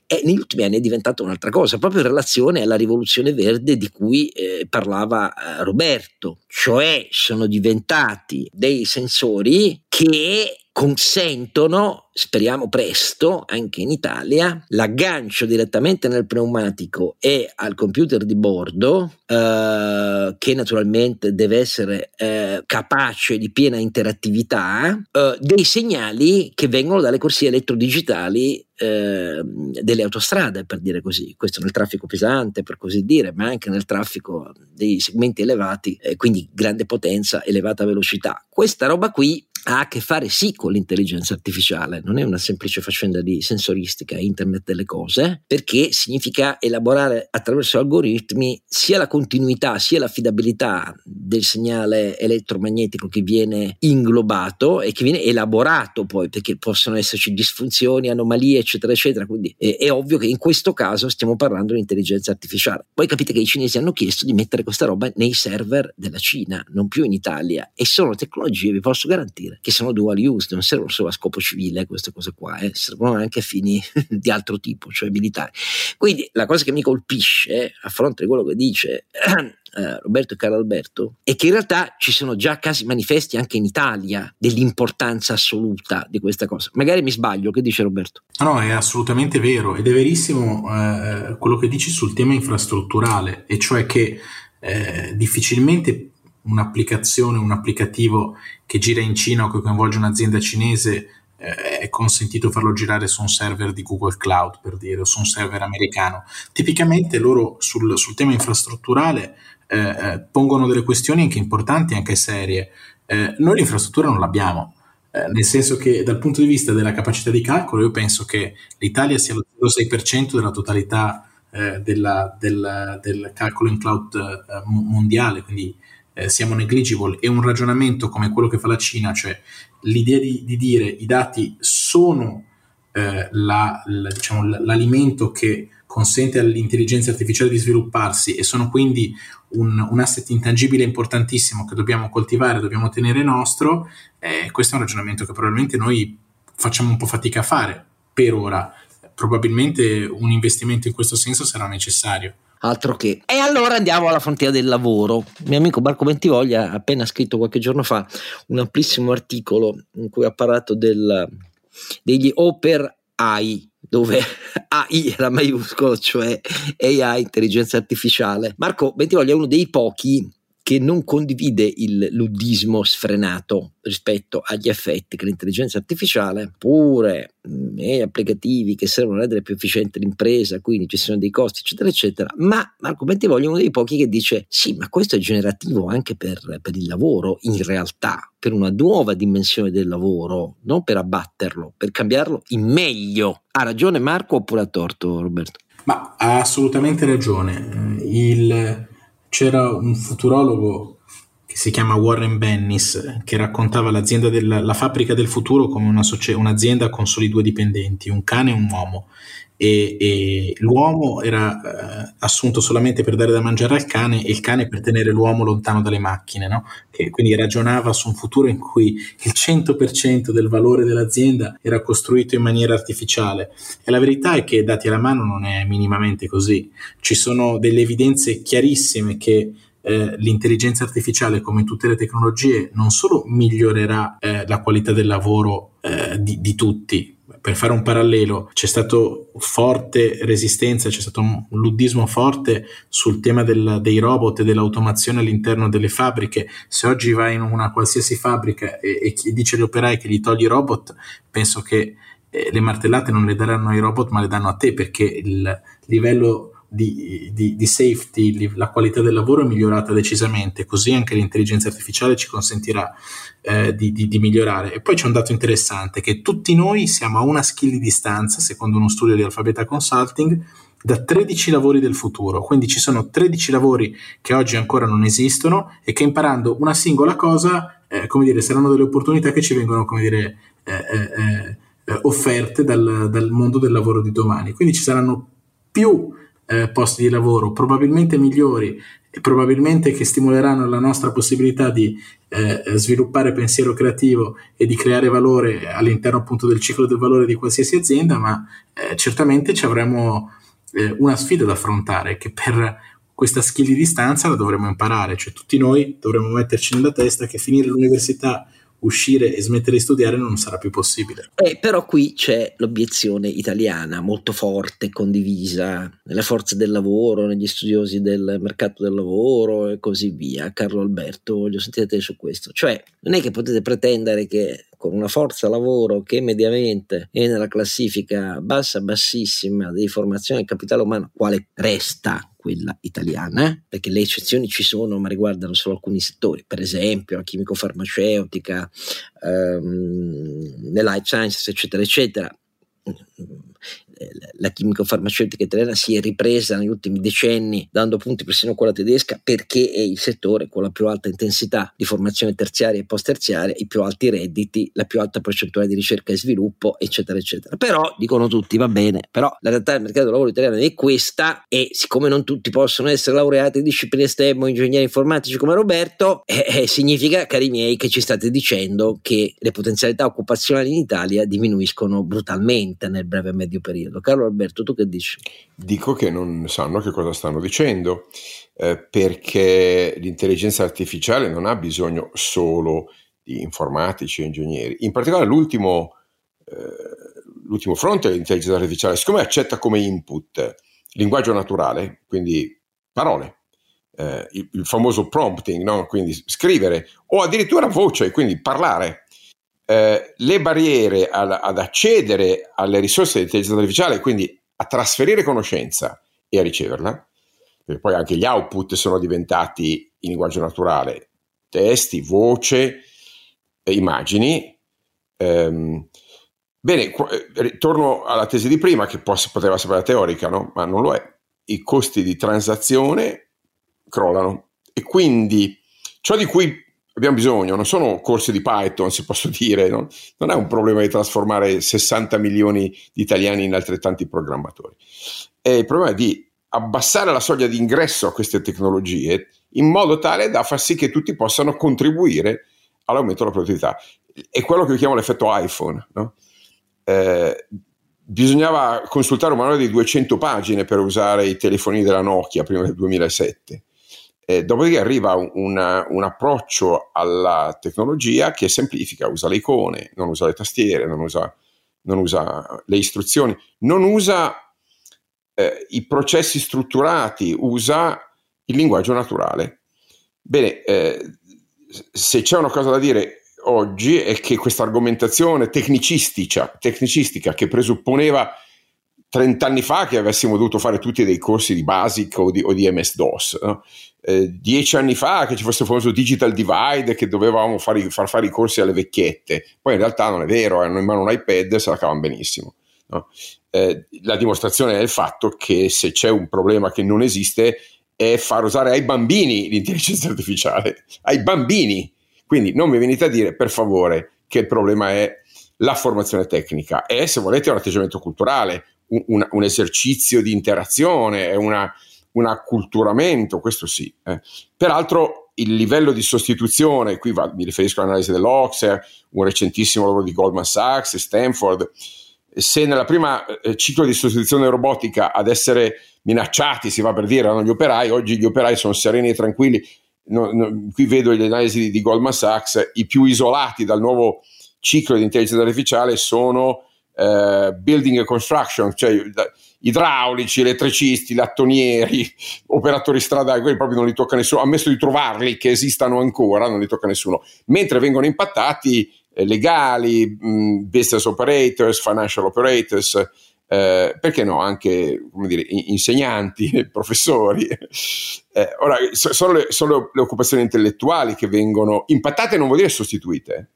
E negli ultimi anni è diventata un'altra cosa, proprio in relazione alla rivoluzione verde di cui eh, parlava eh, Roberto, cioè sono diventati dei sensori che consentono, speriamo presto, anche in Italia, l'aggancio direttamente nel pneumatico e al computer di bordo, eh, che naturalmente deve essere eh, capace di piena interattività, eh, dei segnali che vengono dalle corsie elettrodigitali eh, delle autostrade, per dire così, questo nel traffico pesante, per così dire, ma anche nel traffico dei segmenti elevati, eh, quindi grande potenza, elevata velocità. Questa roba qui ha a che fare sì con l'intelligenza artificiale, non è una semplice faccenda di sensoristica, internet delle cose, perché significa elaborare attraverso algoritmi sia la continuità sia l'affidabilità del segnale elettromagnetico che viene inglobato e che viene elaborato poi, perché possono esserci disfunzioni, anomalie, eccetera, eccetera. Quindi è, è ovvio che in questo caso stiamo parlando di intelligenza artificiale. Poi capite che i cinesi hanno chiesto di mettere questa roba nei server della Cina, non più in Italia, e sono tecnologie, vi posso garantire che sono dual use, non servono solo a scopo civile queste cose qua, eh, servono anche a fini di altro tipo, cioè militari. Quindi la cosa che mi colpisce a fronte di quello che dice eh, Roberto e Carlo Alberto è che in realtà ci sono già casi manifesti anche in Italia dell'importanza assoluta di questa cosa. Magari mi sbaglio, che dice Roberto? No, è assolutamente vero ed è verissimo eh, quello che dici sul tema infrastrutturale, e cioè che eh, difficilmente un'applicazione, un applicativo che gira in Cina o che coinvolge un'azienda cinese eh, è consentito farlo girare su un server di Google Cloud, per dire, o su un server americano. Tipicamente loro sul, sul tema infrastrutturale eh, eh pongono delle questioni anche importanti, anche serie. Eh, noi l'infrastruttura non l'abbiamo, eh, nel senso che dal punto di vista della capacità di calcolo io penso che l'Italia sia lo 0,6% della totalità eh, della, del, del, calcolo in cloud mondiale, quindi eh, siamo negligible e un ragionamento come quello che fa la Cina, cioè l'idea di, di dire i dati sono eh, la, la, diciamo, l'alimento che consente all'intelligenza artificiale di svilupparsi e sono quindi un, un asset intangibile importantissimo che dobbiamo coltivare, dobbiamo tenere nostro, eh, questo è un ragionamento che probabilmente noi facciamo un po' fatica a fare per ora. Probabilmente un investimento in questo senso sarà necessario altro che. E allora andiamo alla frontiera del lavoro. Il mio amico Marco Bentivoglia ha appena scritto qualche giorno fa un amplissimo articolo in cui ha parlato del, degli Oper AI, dove AI era maiuscolo, cioè AI, intelligenza artificiale. Marco Bentivoglia è uno dei pochi che non condivide il luddismo sfrenato rispetto agli effetti che l'intelligenza artificiale, pure e applicativi che servono a rendere più efficiente l'impresa, quindi gestione dei costi, eccetera, eccetera. Ma Marco Bentivoglio è uno dei pochi che dice: sì, ma questo è generativo anche per, per il lavoro, in realtà, per una nuova dimensione del lavoro, non per abbatterlo, per cambiarlo in meglio. Ha ragione Marco oppure ha torto Roberto? Ma ha assolutamente ragione. Il c'era un futurologo si chiama Warren Bennis che raccontava l'azienda della, la fabbrica del futuro come una socia- un'azienda con soli due dipendenti, un cane e un uomo. E, e l'uomo era eh, assunto solamente per dare da mangiare al cane e il cane per tenere l'uomo lontano dalle macchine, no? che quindi ragionava su un futuro in cui il 100% del valore dell'azienda era costruito in maniera artificiale e la verità è che dati alla mano non è minimamente così, ci sono delle evidenze chiarissime che eh, l'intelligenza artificiale, come tutte le tecnologie, non solo migliorerà eh, la qualità del lavoro eh, di, di tutti, per fare un parallelo, c'è stato forte resistenza, c'è stato un luddismo forte sul tema del, dei robot e dell'automazione all'interno delle fabbriche. Se oggi vai in una qualsiasi fabbrica e, e dice agli operai che gli togli i robot, penso che eh, le martellate non le daranno ai robot ma le danno a te perché il livello di, di, di, safety, la qualità del lavoro è migliorata decisamente, così anche l'intelligenza artificiale ci consentirà eh, di, di, migliorare. E poi c'è un dato interessante, che tutti noi siamo a una skill di distanza, secondo uno studio di Alphabeta Consulting, da 13 lavori del futuro, quindi ci sono 13 lavori che oggi ancora non esistono e che imparando una singola cosa, eh, come dire, saranno delle opportunità che ci vengono, come dire, eh, eh, eh offerte dal, dal mondo del lavoro di domani. Quindi ci saranno più eh, posti di lavoro probabilmente migliori e probabilmente che stimoleranno la nostra possibilità di eh, sviluppare pensiero creativo e di creare valore all'interno appunto del ciclo del valore di qualsiasi azienda, ma eh, certamente ci avremo eh, una sfida da affrontare che per questa skill di distanza la dovremo imparare, cioè tutti noi dovremo metterci nella testa che finire l'università uscire e smettere di studiare non sarà più possibile. Eh, però qui c'è l'obiezione italiana molto forte, condivisa nelle forze del lavoro, negli studiosi del mercato del lavoro e così via. Carlo Alberto, voglio sentire te su questo. Cioè, non è che potete pretendere che con una forza lavoro che mediamente è nella classifica bassa, bassissima di formazione del capitale umano, quale resta quella italiana, eh? perché le eccezioni ci sono, ma riguardano solo alcuni settori, per esempio la chimico-farmaceutica, ehm, le life sciences, eccetera, eccetera la chimico-farmaceutica italiana si è ripresa negli ultimi decenni, dando punti persino quella tedesca, perché è il settore con la più alta intensità di formazione terziaria e post terziaria, i più alti redditi, la più alta percentuale di ricerca e sviluppo, eccetera, eccetera. Però, dicono tutti, va bene, però la realtà del mercato del lavoro italiano è questa e siccome non tutti possono essere laureati in discipline STEM o ingegneri informatici come Roberto, eh, eh, significa, cari miei, che ci state dicendo che le potenzialità occupazionali in Italia diminuiscono brutalmente nel breve e medio periodo. Carlo Alberto, tu che dici? Dico che non sanno che cosa stanno dicendo, eh, perché l'intelligenza artificiale non ha bisogno solo di informatici e ingegneri. In particolare l'ultimo, eh, l'ultimo fronte dell'intelligenza artificiale, siccome accetta come input linguaggio naturale, quindi parole, eh, il, il, famoso prompting, no? quindi scrivere, o addirittura voce, quindi parlare, eh, le barriere al, ad accedere alle risorse di intelligenza artificiale, quindi a trasferire conoscenza e a riceverla, perché poi anche gli output sono diventati in linguaggio naturale, testi, voce, immagini. Ehm, bene, qu- eh, torno alla tesi di prima, che poss- poteva sembrare teorica, no? ma non lo è. I costi di transazione crollano e quindi ciò di cui abbiamo bisogno non sono corsi di Python, si posso dire, no? non è un problema di trasformare 60 milioni di italiani in altrettanti programmatori, è il problema di abbassare la soglia di ingresso a queste tecnologie in modo tale da far sì che tutti possano contribuire all'aumento della produttività. È quello che io chiamo l'effetto iPhone. No? Eh, bisognava consultare un manuale di 200 pagine per usare i telefonini della Nokia prima del 2007. Eh, dopodiché arriva un, una, un, approccio alla tecnologia che semplifica, usa le icone, non usa le tastiere, non usa, non usa le istruzioni, non usa eh, i processi strutturati, usa il linguaggio naturale. Bene, eh, se c'è una cosa da dire oggi è che questa argomentazione tecnicistica, tecnicistica che presupponeva 30 anni fa che avessimo dovuto fare tutti dei corsi di Basic o di, o di MS-DOS, no? Eh, dieci anni fa che ci fosse il famoso digital divide che dovevamo fare, far fare i corsi alle vecchiette, poi in realtà non è vero, hanno in mano un iPad e se la cavano benissimo. No? Eh, la dimostrazione è il fatto che se c'è un problema che non esiste è far usare ai bambini l'intelligenza artificiale, ai bambini. Quindi non mi venite a dire, per favore, che il problema è la formazione tecnica, è se volete un atteggiamento culturale, un, un, un esercizio di interazione, una, un acculturamento, questo sì. Eh. Peraltro il livello di sostituzione, qui va, mi riferisco all'analisi dell'Oxer, un recentissimo lavoro di Goldman Sachs, Stanford, se nella prima eh, ciclo di sostituzione robotica ad essere minacciati, si va per dire, erano gli operai, oggi gli operai sono sereni e tranquilli. No, no, qui vedo le analisi di, di, Goldman Sachs, i più isolati dal nuovo ciclo di intelligenza artificiale sono eh, building and construction, cioè idraulici, elettricisti, lattonieri, operatori stradali, quelli proprio non li tocca nessuno, ammesso di trovarli che esistano ancora, non li tocca nessuno, mentre vengono impattati eh, legali, mh, mm, business operators, financial operators, eh, perché no, anche dire, insegnanti, professori. Eh, ora, sono, le, sono le, occupazioni intellettuali che vengono impattate, non vuol dire sostituite.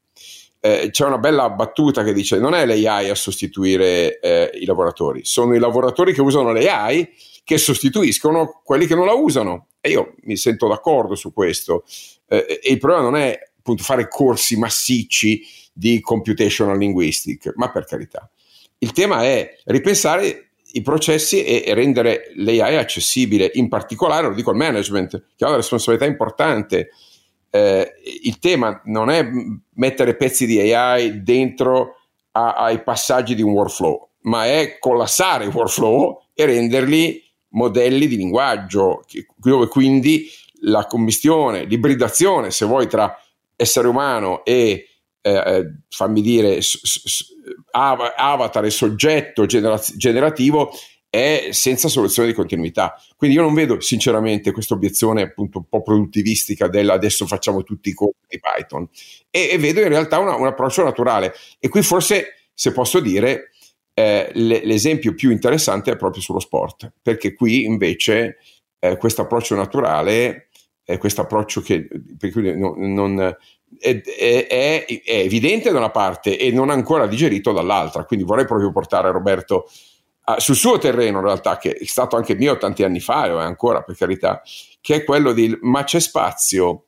Eh, c'è una bella battuta che dice non è l'AI a sostituire eh, i lavoratori, sono i lavoratori che usano l'AI che sostituiscono quelli che non la usano. E io mi sento d'accordo su questo. Eh, e il problema non è appunto fare corsi massicci di computational linguistic, ma per carità. Il tema è ripensare i processi e rendere l'AI accessibile, in particolare, lo dico al management, che ha una responsabilità importante. Eh, il tema non è mettere pezzi di AI dentro a, ai passaggi di un workflow, ma è collassare i workflow e renderli modelli di linguaggio, dove quindi la commistione, l'ibridazione, se vuoi, tra essere umano e eh, eh, fammi dire avatar e soggetto generativo è senza soluzione di continuità. Quindi io non vedo sinceramente questa obiezione appunto un po' produttivistica del adesso facciamo tutti i corsi di Python e, e, vedo in realtà una, un approccio naturale. E qui forse, se posso dire, eh, l'esempio più interessante è proprio sullo sport, perché qui invece eh, questo approccio naturale è questo approccio che non, non è, è, è, evidente da una parte e non ancora digerito dall'altra. Quindi vorrei proprio portare Roberto sul suo terreno in realtà, che è stato anche mio tanti anni fa, e ancora per carità, che è quello di ma c'è spazio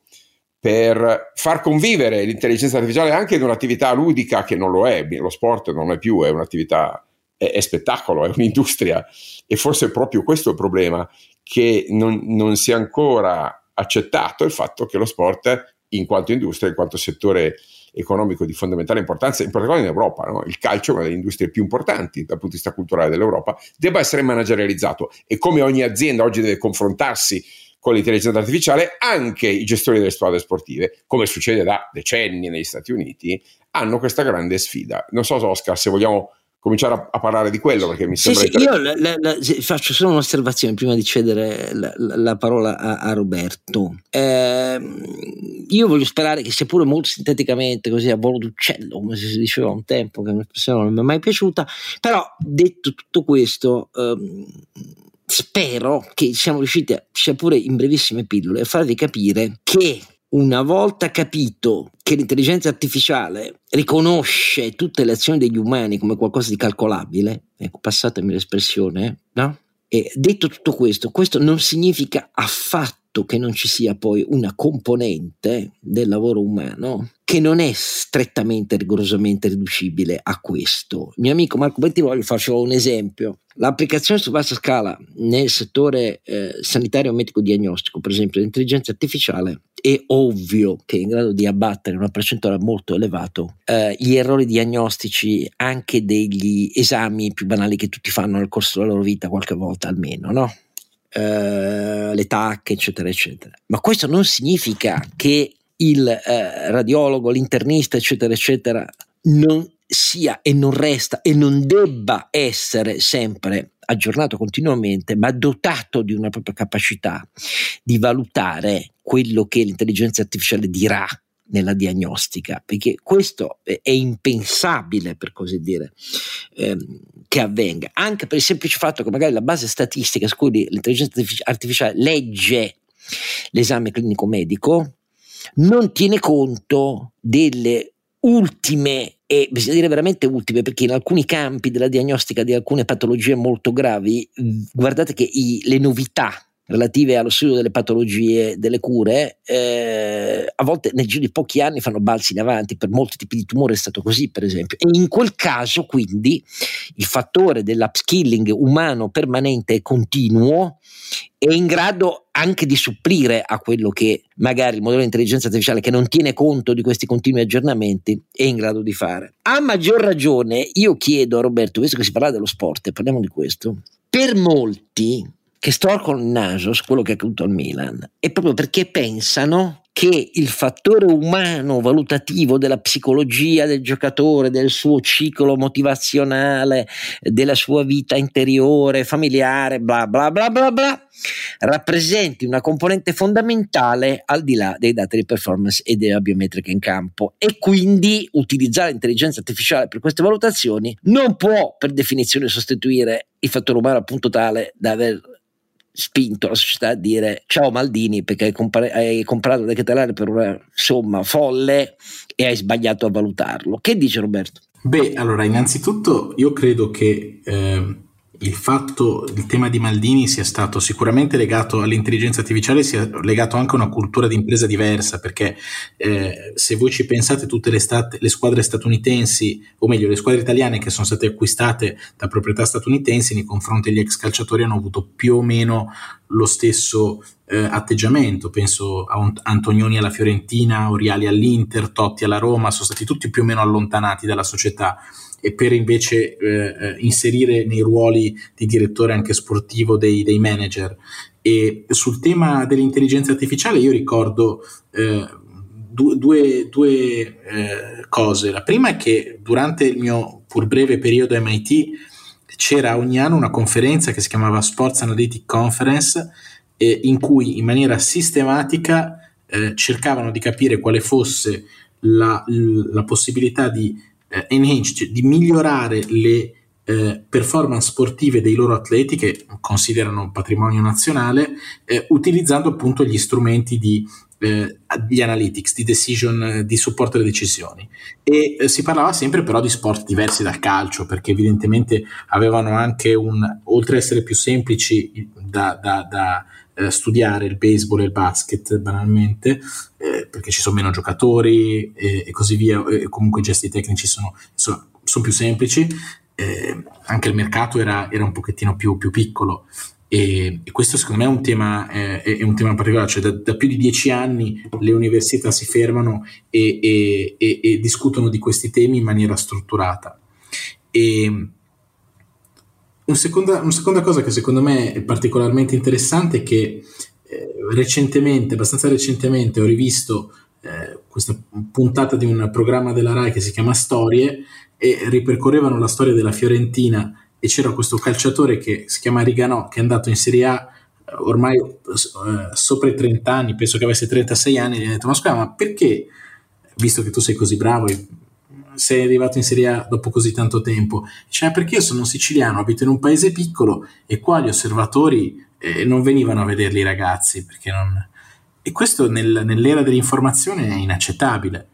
per far convivere l'intelligenza artificiale anche in un'attività ludica che non lo è, lo sport non è più, è un'attività, è, è spettacolo, è un'industria e forse è proprio questo il problema, che non, non sia ancora accettato il fatto che lo sport in quanto industria, in quanto settore economico di fondamentale importanza, in particolare in Europa, no? il calcio è una delle industrie più importanti dal punto di vista culturale dell'Europa, debba essere managerializzato e come ogni azienda oggi deve confrontarsi con l'intelligenza artificiale, anche i gestori delle squadre sportive, come succede da decenni negli Stati Uniti, hanno questa grande sfida. Non so, Oscar, se vogliamo cominciare a, a, parlare di quello perché mi sembra sì, sì, io la, la, la, faccio solo un'osservazione prima di cedere la, parola a, a Roberto. Eh, io voglio sperare che sia pure molto sinteticamente così a volo d'uccello come si diceva un tempo che non mi è mai piaciuta. Però detto tutto questo ehm, spero che siamo riusciti sia pure in brevissime pillole a farvi capire che una volta capito che l'intelligenza artificiale riconosce tutte le azioni degli umani come qualcosa di calcolabile, ecco, passatemi l'espressione, no? E detto tutto questo, questo non significa affatto che non ci sia poi una componente del lavoro umano che non è strettamente rigorosamente riducibile a questo. Il mio amico Marco Bentivoglio faccio un esempio. L'applicazione su vasta scala nel settore eh, sanitario medico diagnostico, per esempio, l'intelligenza artificiale, è ovvio che è in grado di abbattere una percentuale molto elevata eh, gli errori diagnostici anche degli esami più banali che tutti fanno nel corso della loro vita, qualche volta almeno, no? Eh, le tacche, eccetera, eccetera. Ma questo non significa che il eh, radiologo, l'internista, eccetera, eccetera, non sia e non resta e non debba essere sempre aggiornato continuamente, ma dotato di una propria capacità di valutare quello che l'intelligenza artificiale dirà nella diagnostica, perché questo è impensabile, per così dire, ehm, che avvenga, anche per il semplice fatto che magari la base statistica su cui l'intelligenza artificiale legge l'esame clinico medico non tiene conto delle ultime e bisogna dire veramente ultime perché in alcuni campi della diagnostica di alcune patologie molto gravi guardate che i, le novità relative allo studio delle patologie, delle cure, eh, a volte nel giro di pochi anni fanno balzi in avanti, per molti tipi di tumore è stato così per esempio. E in quel caso quindi il fattore dell'upskilling umano permanente e continuo è in grado anche di supplire a quello che magari il modello di intelligenza artificiale che non tiene conto di questi continui aggiornamenti è in grado di fare. A maggior ragione io chiedo a Roberto, visto che si parla dello sport, parliamo di questo, per molti che storcono il naso su quello che è accaduto al Milan è proprio perché pensano che il fattore umano valutativo della psicologia del giocatore, del suo ciclo motivazionale, della sua vita interiore, familiare, bla bla bla bla bla, rappresenti una componente fondamentale al di là dei dati di performance e della biometrica in campo. E quindi utilizzare l'intelligenza artificiale per queste valutazioni non può per definizione sostituire il fattore umano appunto tale da aver spinto la società a dire ciao Maldini perché hai, compar- hai comprato il decretalare per una somma folle e hai sbagliato a valutarlo. Che dice Roberto? Beh, allora, innanzitutto io credo che eh, il fatto, il tema di Maldini sia stato sicuramente legato all'intelligenza artificiale, sia legato anche a una cultura di impresa diversa, perché eh, se voi ci pensate tutte le, stat- le, squadre statunitensi, o meglio le squadre italiane che sono state acquistate da proprietà statunitensi nei confronti degli ex calciatori hanno avuto più o meno lo stesso eh, atteggiamento, penso a Antonioni alla Fiorentina, Oriali all'Inter, Totti alla Roma, sono stati tutti più o meno allontanati dalla società e per invece eh, eh, inserire nei ruoli di direttore anche sportivo dei, dei, manager. E sul tema dell'intelligenza artificiale io ricordo eh, due, due, due eh, cose. La prima è che durante il mio pur breve periodo MIT c'era ogni anno una conferenza che si chiamava Sports Analytic Conference eh, in cui in maniera sistematica eh, cercavano di capire quale fosse la, la possibilità di eh, enhance, cioè di migliorare le eh, performance sportive dei loro atleti che considerano patrimonio nazionale, eh, utilizzando appunto gli strumenti di eh, di analytics, di decision, di supporto alle decisioni. E eh, si parlava sempre però di sport diversi dal calcio, perché evidentemente avevano anche un, oltre ad essere più semplici da, da, da eh, studiare il baseball e il basket banalmente, eh, perché ci sono meno giocatori e, così via, e comunque i gesti tecnici sono, sono, sono più semplici, eh, anche il mercato era, era un pochettino più, più piccolo. E, e, questo secondo me è un tema, eh, è un tema particolare, cioè da, da, più di dieci anni le università si fermano e, e, e discutono di questi temi in maniera strutturata. E una seconda, una seconda, cosa che secondo me è particolarmente interessante è che eh, recentemente, abbastanza recentemente, ho rivisto eh, questa puntata di un programma della RAI che si chiama Storie e ripercorrevano la storia della Fiorentina e c'era questo calciatore che si chiama Riganò che è andato in Serie A eh, ormai eh, sopra i 30 anni, penso che avesse 36 anni, e gli ha detto ma scusa ma perché, visto che tu sei così bravo, sei arrivato in Serie A dopo così tanto tempo? Cioè perché io sono siciliano, abito in un paese piccolo e qua gli osservatori eh, non venivano a vederli i ragazzi perché non... E questo nel, nell'era dell'informazione è inaccettabile.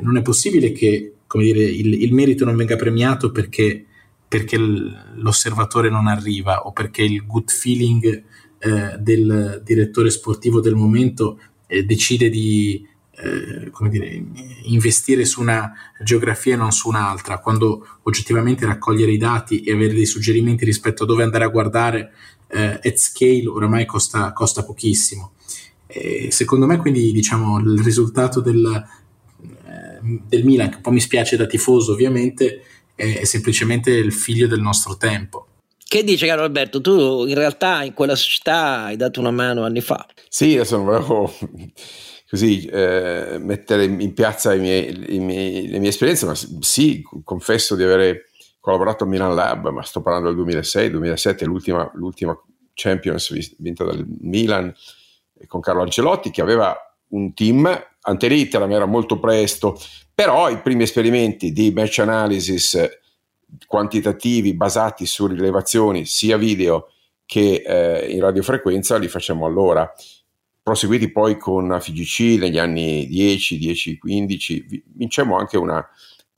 Non è possibile che dire, il, il merito non venga premiato perché perché l'osservatore non arriva o perché il good feeling eh, del direttore sportivo del momento eh, decide di eh, dire, investire su una geografia e non su un'altra, quando oggettivamente raccogliere i dati e avere dei suggerimenti rispetto a dove andare a guardare eh, at scale oramai costa, costa pochissimo. secondo me quindi diciamo il risultato del, eh, del Milan, che un po' mi spiace da tifoso ovviamente, è semplicemente il figlio del nostro tempo. Che dice caro Alberto? Tu in realtà in quella società hai dato una mano anni fa. Sì, adesso non volevo così eh, mettere in piazza i miei, i miei, le mie esperienze, ma sì, confesso di aver collaborato a Milan Lab, ma sto parlando del 2006-2007, l'ultima, l'ultima Champions vinta dal Milan con Carlo Ancelotti, che aveva un team antelitteram, era molto presto, però i primi esperimenti di match analysis quantitativi basati su rilevazioni sia video che eh, in radiofrequenza li facciamo allora. Proseguiti poi con FGC negli anni 10, 10, 15, vincemmo anche una,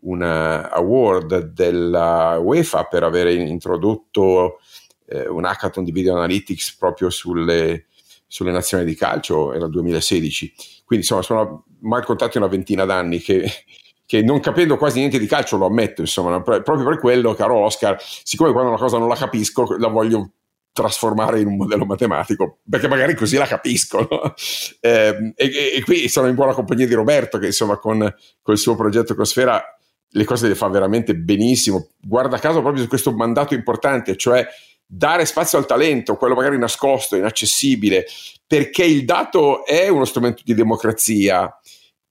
una award della UEFA per aver introdotto eh, un hackathon di video analytics proprio sulle, sulle nazioni di calcio, era il 2016. Quindi insomma sono mal contati una ventina d'anni che, che, non capendo quasi niente di calcio lo ammetto, insomma, proprio per quello, caro Oscar, siccome quando una cosa non la capisco la voglio trasformare in un modello matematico, perché magari così la capisco. No? Eh, e, e, qui sono in buona compagnia di Roberto, che insomma con, con il suo progetto Cosfera le cose le fa veramente benissimo. Guarda caso proprio su questo mandato importante, cioè dare spazio al talento, quello magari nascosto, inaccessibile, perché il dato è uno strumento di democrazia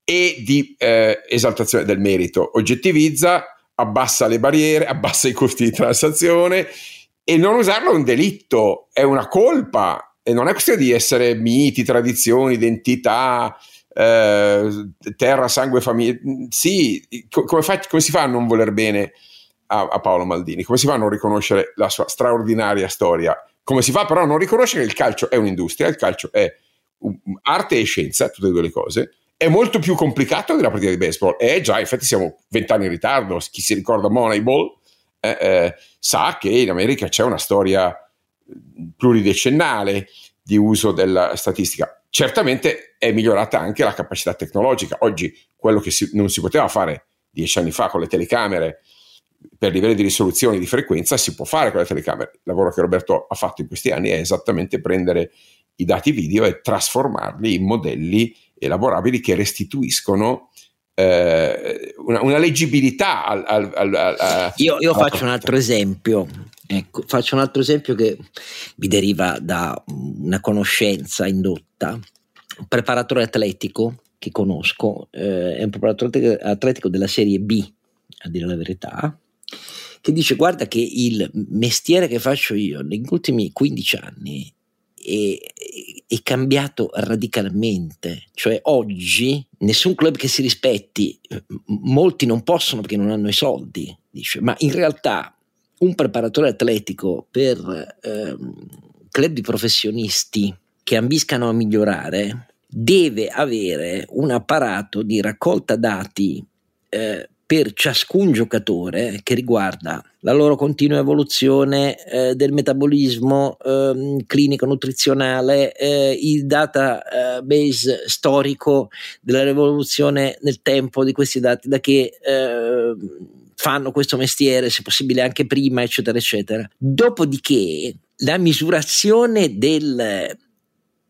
e di eh, esaltazione del merito, oggettivizza, abbassa le barriere, abbassa i costi di transazione e non usarlo è un delitto, è una colpa e non è questione di essere miti, tradizioni, identità, eh, terra, sangue, famiglia. Sì, come, fa, come si fa a non voler bene a, a, Paolo Maldini? Come si fa a non riconoscere la sua straordinaria storia? Come si fa però a non riconoscere che il calcio è un'industria, il calcio è arte e scienza, tutte e due le cose, è molto più complicato della partita di baseball. E già, infatti siamo vent'anni in ritardo, chi si ricorda Moneyball eh, eh, sa che in America c'è una storia pluridecennale di uso della statistica. Certamente è migliorata anche la capacità tecnologica. Oggi quello che si, non si poteva fare dieci anni fa con le telecamere per livelli di risoluzione di frequenza si può fare con le telecamere. Il lavoro che Roberto ha fatto in questi anni è esattamente prendere i dati video e trasformarli in modelli elaborabili che restituiscono eh, una, una, leggibilità al, al, al, al io, io faccio un altro esempio ecco, faccio un altro esempio che mi deriva da una conoscenza indotta. Un preparatore atletico che conosco eh, è un preparatore atletico della serie B a dire la verità che dice guarda che il mestiere che faccio io negli ultimi 15 anni è, è, cambiato radicalmente. Cioè oggi nessun club che si rispetti, molti non possono perché non hanno i soldi, dice, ma in realtà un preparatore atletico per ehm, club di professionisti che ambiscano a migliorare deve avere un apparato di raccolta dati eh, per ciascun giocatore che riguarda la loro continua evoluzione eh, del metabolismo eh, clinico nutrizionale, eh, il database storico della rivoluzione nel tempo di questi dati, da che eh, fanno questo mestiere, se possibile anche prima, eccetera, eccetera. Dopodiché la misurazione del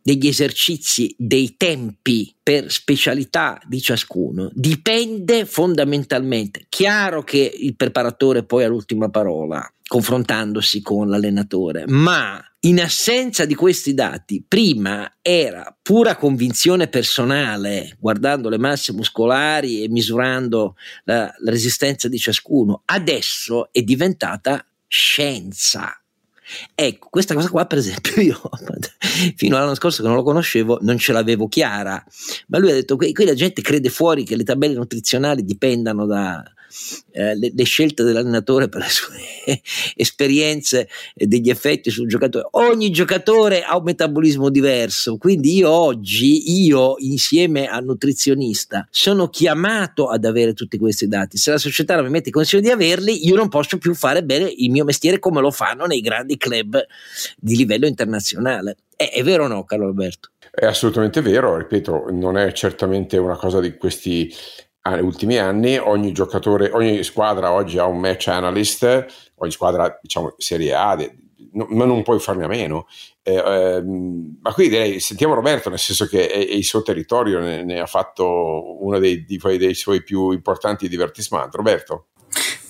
degli esercizi, dei tempi per specialità di ciascuno dipende fondamentalmente. Chiaro che il preparatore poi ha l'ultima parola confrontandosi con l'allenatore, ma in assenza di questi dati, prima era pura convinzione personale, guardando le masse muscolari e misurando la, la resistenza di ciascuno, adesso è diventata scienza Ecco, questa cosa qua, per esempio, io fino all'anno scorso che non lo conoscevo, non ce l'avevo chiara, ma lui ha detto che qui la gente crede fuori che le tabelle nutrizionali dipendano da, eh, le, le, scelte dell'allenatore per le sue esperienze e degli effetti sul giocatore. Ogni giocatore ha un metabolismo diverso, quindi io oggi, io insieme al nutrizionista, sono chiamato ad avere tutti questi dati. Se la società non mi mette in condizione di averli, io non posso più fare bene il mio mestiere come lo fanno nei grandi club di livello internazionale. È, è vero o no, Carlo Alberto? È assolutamente vero, ripeto, non è certamente una cosa di questi negli ultimi anni ogni giocatore, ogni squadra oggi ha un match analyst, ogni squadra diciamo Serie A, ma non puoi farne a meno. Eh, eh, ma qui direi, sentiamo Roberto, nel senso che è, è il suo territorio, ne, ne, ha fatto uno dei, dei, dei suoi più importanti divertissementi. Roberto?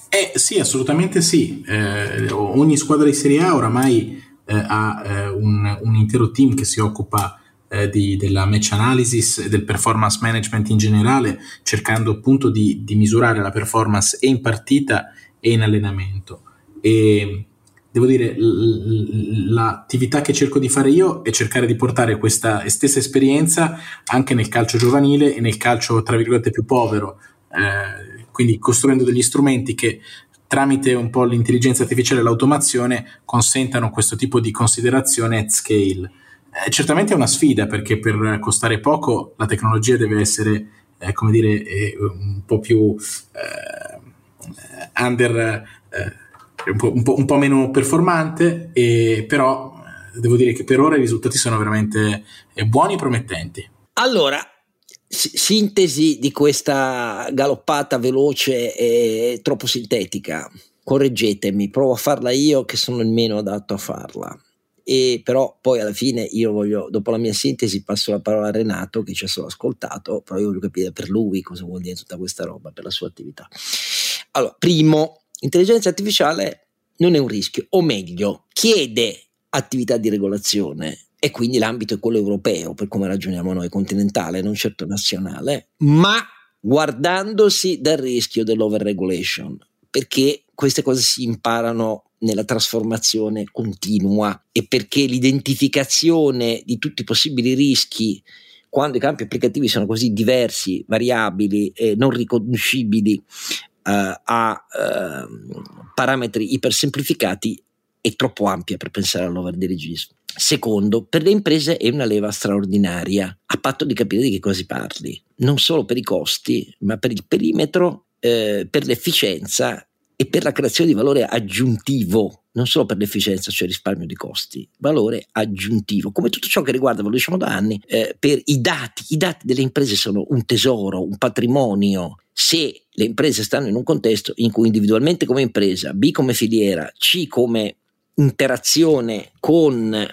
Eh, sì, assolutamente sì. Eh, ogni squadra di Serie A oramai eh, ha eh, un, un, intero team che si occupa eh, di, della match analysis e del performance management in generale, cercando appunto di, di, misurare la performance e in partita e in allenamento. E devo dire, l- l'attività che cerco di fare io è cercare di portare questa stessa esperienza anche nel calcio giovanile e nel calcio, tra virgolette, più povero. Eh, quindi costruendo degli strumenti che tramite un po' l'intelligenza artificiale e l'automazione consentano questo tipo di considerazione at scale. Eh, certamente è una sfida perché per costare poco la tecnologia deve essere, eh, come dire, eh, un po' più eh, under, eh, un po', un, po', un, po', meno performante, e, però devo dire che per ora i risultati sono veramente buoni e promettenti. Allora, sintesi di questa galoppata veloce e troppo sintetica. Correggetemi, provo a farla io che sono il meno adatto a farla e però poi alla fine io voglio, dopo la mia sintesi passo la parola a Renato che ci ha solo ascoltato, però io voglio capire per lui cosa vuol dire tutta questa roba, per la sua attività. Allora, primo, intelligenza artificiale non è un rischio, o meglio, chiede attività di regolazione e quindi l'ambito è quello europeo, per come ragioniamo noi, continentale, non certo nazionale, ma guardandosi dal rischio dell'overregulation, perché queste cose si imparano nella trasformazione continua e perché l'identificazione di tutti i possibili rischi quando i campi applicativi sono così diversi, variabili e non riconoscibili uh, a uh, parametri ipersemplificati è troppo ampia per pensare all'overdirigismo. Secondo, per le imprese è una leva straordinaria, a patto di capire di che cosa parli, non solo per i costi, ma per il perimetro, eh, per l'efficienza e per la creazione di valore aggiuntivo, non solo per l'efficienza, cioè risparmio di costi, valore aggiuntivo, come tutto ciò che riguarda, lo diciamo da anni, eh, per i dati. I dati delle imprese sono un tesoro, un patrimonio. Se le imprese stanno in un contesto in cui individualmente come impresa, B come filiera, C come interazione con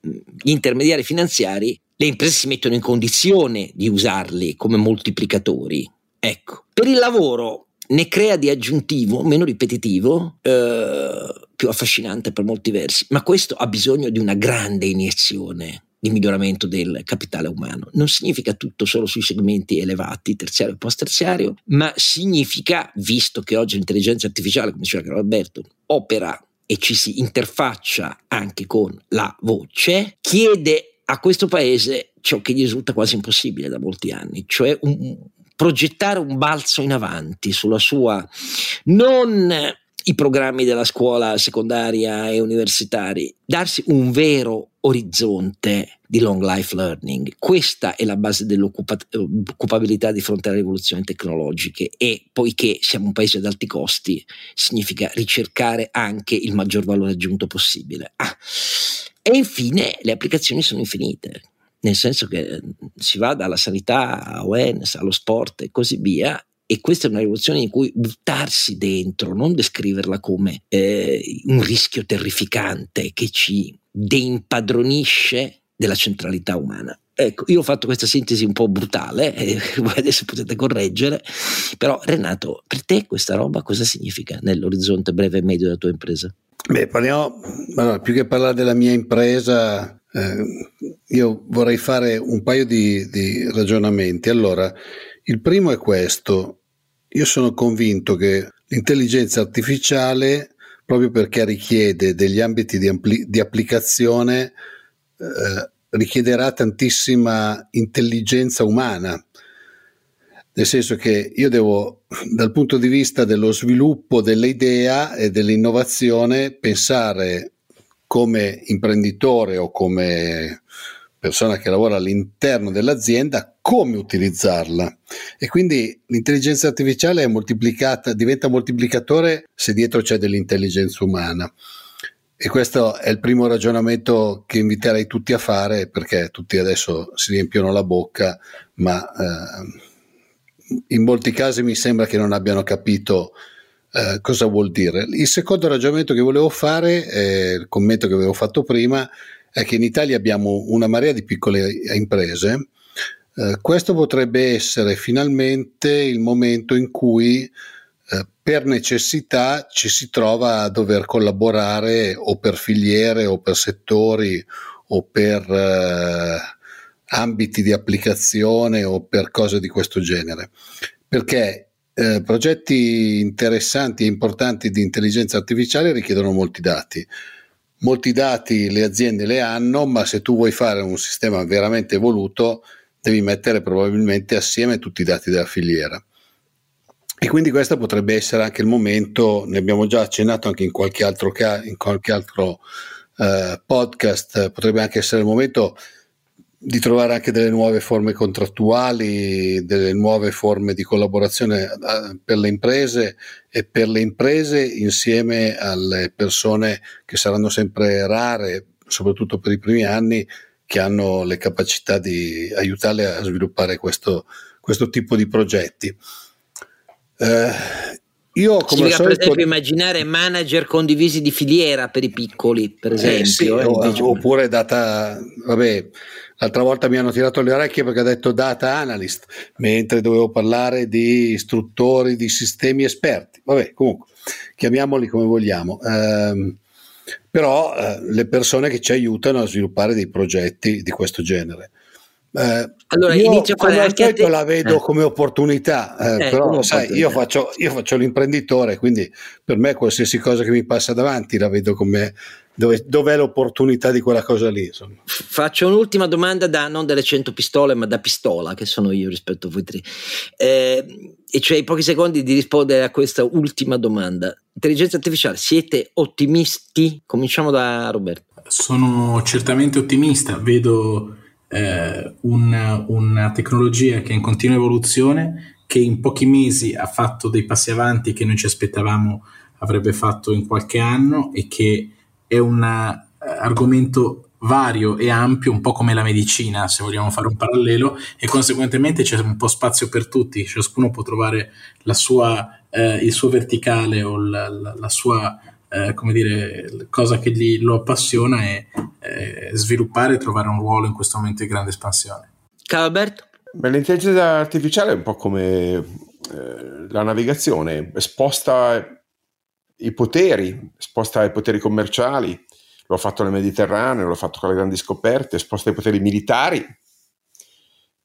gli intermediari finanziari, le imprese si mettono in condizione di usarli come moltiplicatori. Ecco, per il lavoro ne crea di aggiuntivo, meno ripetitivo, eh, più affascinante per molti versi, ma questo ha bisogno di una grande iniezione di miglioramento del capitale umano. Non significa tutto solo sui segmenti elevati, terziario e post terziario, ma significa, visto che oggi l'intelligenza artificiale, come diceva Carlo Alberto, opera e ci si interfaccia anche con la voce, chiede a questo paese ciò che gli risulta quasi impossibile da molti anni, cioè un, progettare un balzo in avanti sulla sua non i programmi della scuola secondaria e universitari, darsi un vero orizzonte di long life learning. Questa è la base dell'occupabilità di fronte alle rivoluzioni tecnologiche e poiché siamo un paese ad alti costi, significa ricercare anche il maggior valore aggiunto possibile. Ah. E infine le applicazioni sono infinite, nel senso che si va dalla sanità a wellness, allo sport e così via, e questa è una rivoluzione in cui buttarsi dentro, non descriverla come eh, un rischio terrificante che ci deimpadronisce della centralità umana. Ecco, io ho fatto questa sintesi un po' brutale, eh, adesso potete correggere, però Renato, per te questa roba cosa significa nell'orizzonte breve e medio della tua impresa? Beh, parliamo, allora, più che parlare della mia impresa, eh, io vorrei fare un paio di, di ragionamenti. Allora, il primo è questo. Io sono convinto che l'intelligenza artificiale, proprio perché richiede degli ambiti di, ampli- di applicazione, eh, richiederà tantissima intelligenza umana. Nel senso che io devo, dal punto di vista dello sviluppo dell'idea e dell'innovazione, pensare come imprenditore o come persona che lavora all'interno dell'azienda come utilizzarla. E quindi l'intelligenza artificiale è moltiplicata, diventa moltiplicatore se dietro c'è dell'intelligenza umana. E questo è il primo ragionamento che inviterei tutti a fare perché tutti adesso si riempiono la bocca ma eh, in molti casi mi sembra che non abbiano capito eh, cosa vuol dire. Il secondo ragionamento che volevo fare, eh, il commento che avevo fatto prima, è che in Italia abbiamo una marea di piccole imprese. Eh, questo potrebbe essere finalmente il momento in cui eh, per necessità ci si trova a dover collaborare o per filiere o per settori o per eh, ambiti di applicazione o per cose di questo genere. Perché eh, progetti interessanti e importanti di intelligenza artificiale richiedono molti dati molti dati le aziende le hanno, ma se tu vuoi fare un sistema veramente evoluto, devi mettere probabilmente assieme tutti i dati della filiera. E quindi questo potrebbe essere anche il momento, ne abbiamo già accennato anche in qualche altro, in qualche altro eh, podcast, potrebbe anche essere il momento di trovare anche delle nuove forme contrattuali, delle nuove forme di collaborazione eh, per le imprese e per le imprese insieme alle persone che saranno sempre rare, soprattutto per i primi anni, che hanno le capacità di aiutarle a sviluppare questo, questo tipo di progetti. Eh, io come Significa, solito... per esempio immaginare manager condivisi di filiera per i piccoli, per esempio. Eh sì, eh, oppure data, vabbè, L'altra volta mi hanno tirato le orecchie perché ho detto data analyst, mentre dovevo parlare di istruttori di sistemi esperti. Vabbè, comunque, chiamiamoli come vogliamo. Eh, però eh, le persone che ci aiutano a sviluppare dei progetti di questo genere. Eh, allora, io inizio a fare anche te... la vedo eh. come opportunità, eh, eh però sai, io faccio, io faccio, l'imprenditore, quindi per me qualsiasi cosa che mi passa davanti la vedo come dove, dov'è l'opportunità di quella cosa lì. Insomma. Faccio un'ultima domanda da non delle 100 pistole, ma da pistola, che sono io rispetto a voi tre. Eh, e cioè i pochi secondi di rispondere a questa ultima domanda. Intelligenza artificiale, siete ottimisti? Cominciamo da Roberto. Sono certamente ottimista, vedo eh, una, una tecnologia che è in continua evoluzione, che in pochi mesi ha fatto dei passi avanti che noi ci aspettavamo avrebbe fatto in qualche anno e che è un uh, argomento vario e ampio, un po' come la medicina, se vogliamo fare un parallelo, e conseguentemente c'è un po' spazio per tutti, ciascuno può trovare sua, eh, il suo verticale o la, la, la sua eh, come dire, cosa che gli, lo appassiona e eh, sviluppare e trovare un ruolo in questo momento di grande espansione. Ciao Alberto. Beh, l'intelligenza artificiale è un po' come eh, la navigazione, sposta i poteri, sposta i poteri commerciali, lo ha fatto nel Mediterraneo, lo ha fatto con le grandi scoperte, sposta i poteri militari,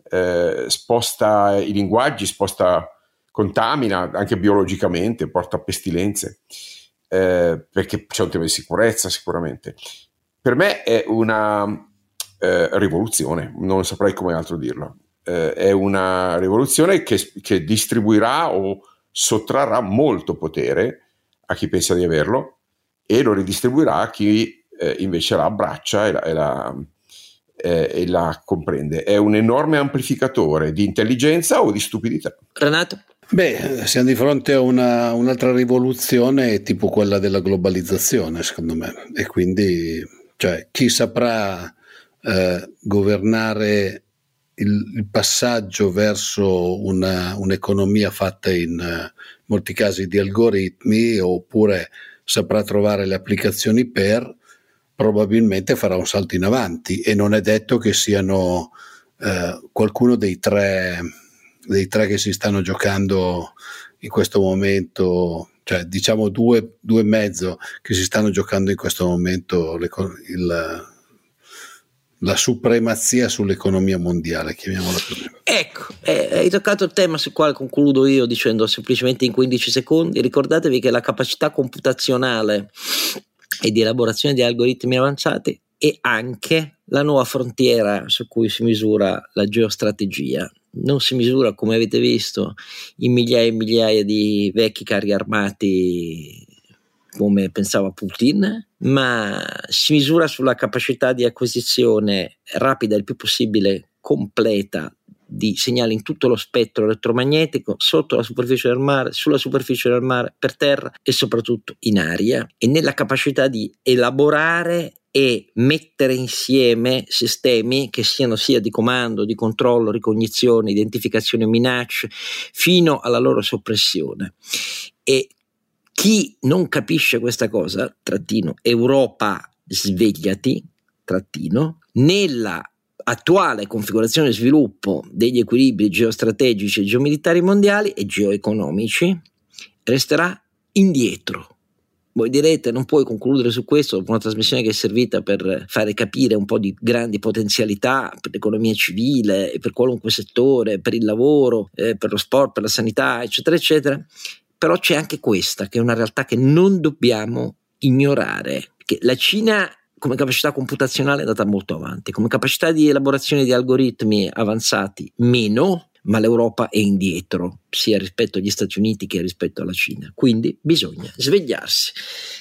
eh, sposta i linguaggi, sposta, contamina anche biologicamente, porta pestilenze, eh, perché c'è un tema di sicurezza sicuramente. Per me è una eh, rivoluzione, non saprei come altro dirlo. Eh, è una rivoluzione che, che distribuirà o sottrarrà molto potere a chi pensa di averlo e lo ridistribuirà a chi eh, invece la abbraccia e la, e, la, eh, e la comprende. È un enorme amplificatore di intelligenza o di stupidità. Renato? Beh, siamo di fronte a una, un'altra rivoluzione tipo quella della globalizzazione, secondo me, e quindi cioè, chi saprà eh, governare il, il, passaggio verso una, un'economia fatta in uh, molti casi di algoritmi oppure saprà trovare le applicazioni per, probabilmente farà un salto in avanti. E non è detto che siano uh, qualcuno dei tre dei tre che si stanno giocando in questo momento, cioè diciamo due, due e mezzo che si stanno giocando in questo momento il, la supremazia sull'economia mondiale, chiamiamola così. Ecco, eh, hai toccato il tema sul quale concludo io dicendo semplicemente in 15 secondi, ricordatevi che la capacità computazionale e di elaborazione di algoritmi avanzati è anche la nuova frontiera su cui si misura la geostrategia non si misura, come avete visto, in migliaia e migliaia di vecchi carri armati come pensava Putin, ma si misura sulla capacità di acquisizione rapida il più possibile, completa di segnali in tutto lo spettro elettromagnetico, sotto la superficie del mare, sulla superficie del mare, per terra e soprattutto in aria, e nella capacità di elaborare e mettere insieme sistemi che siano sia di comando, di controllo, ricognizione, identificazione minacce, fino alla loro soppressione. E chi non capisce questa cosa, trattino, Europa svegliati, trattino, nella attuale configurazione e sviluppo degli equilibri geostrategici e geomilitari mondiali e geoeconomici resterà indietro. Voi direte, non puoi concludere su questo dopo una trasmissione che è servita per fare capire un po' di grandi potenzialità per l'economia civile, per qualunque settore, per il lavoro, eh, per lo sport, per la sanità, eccetera, eccetera. Però c'è anche questa, che è una realtà che non dobbiamo ignorare. Che la Cina come capacità computazionale è andata molto avanti, come capacità di elaborazione di algoritmi avanzati meno, ma l'Europa è indietro sia rispetto agli Stati Uniti che rispetto alla Cina. Quindi bisogna svegliarsi.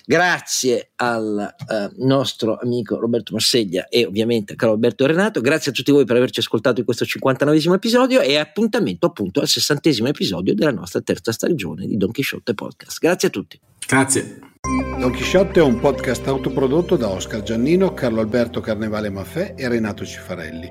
Grazie al eh, nostro amico Roberto Marseglia e ovviamente a caro Alberto Renato. Grazie a tutti voi per averci ascoltato in questo 59 episodio e appuntamento appunto al 60 episodio della nostra terza stagione di Don Quixote Podcast. Grazie a tutti. Grazie. Don Chisciotte è un podcast autoprodotto da Oscar Giannino, Carlo Alberto Carnevale Maffè e Renato Cifarelli,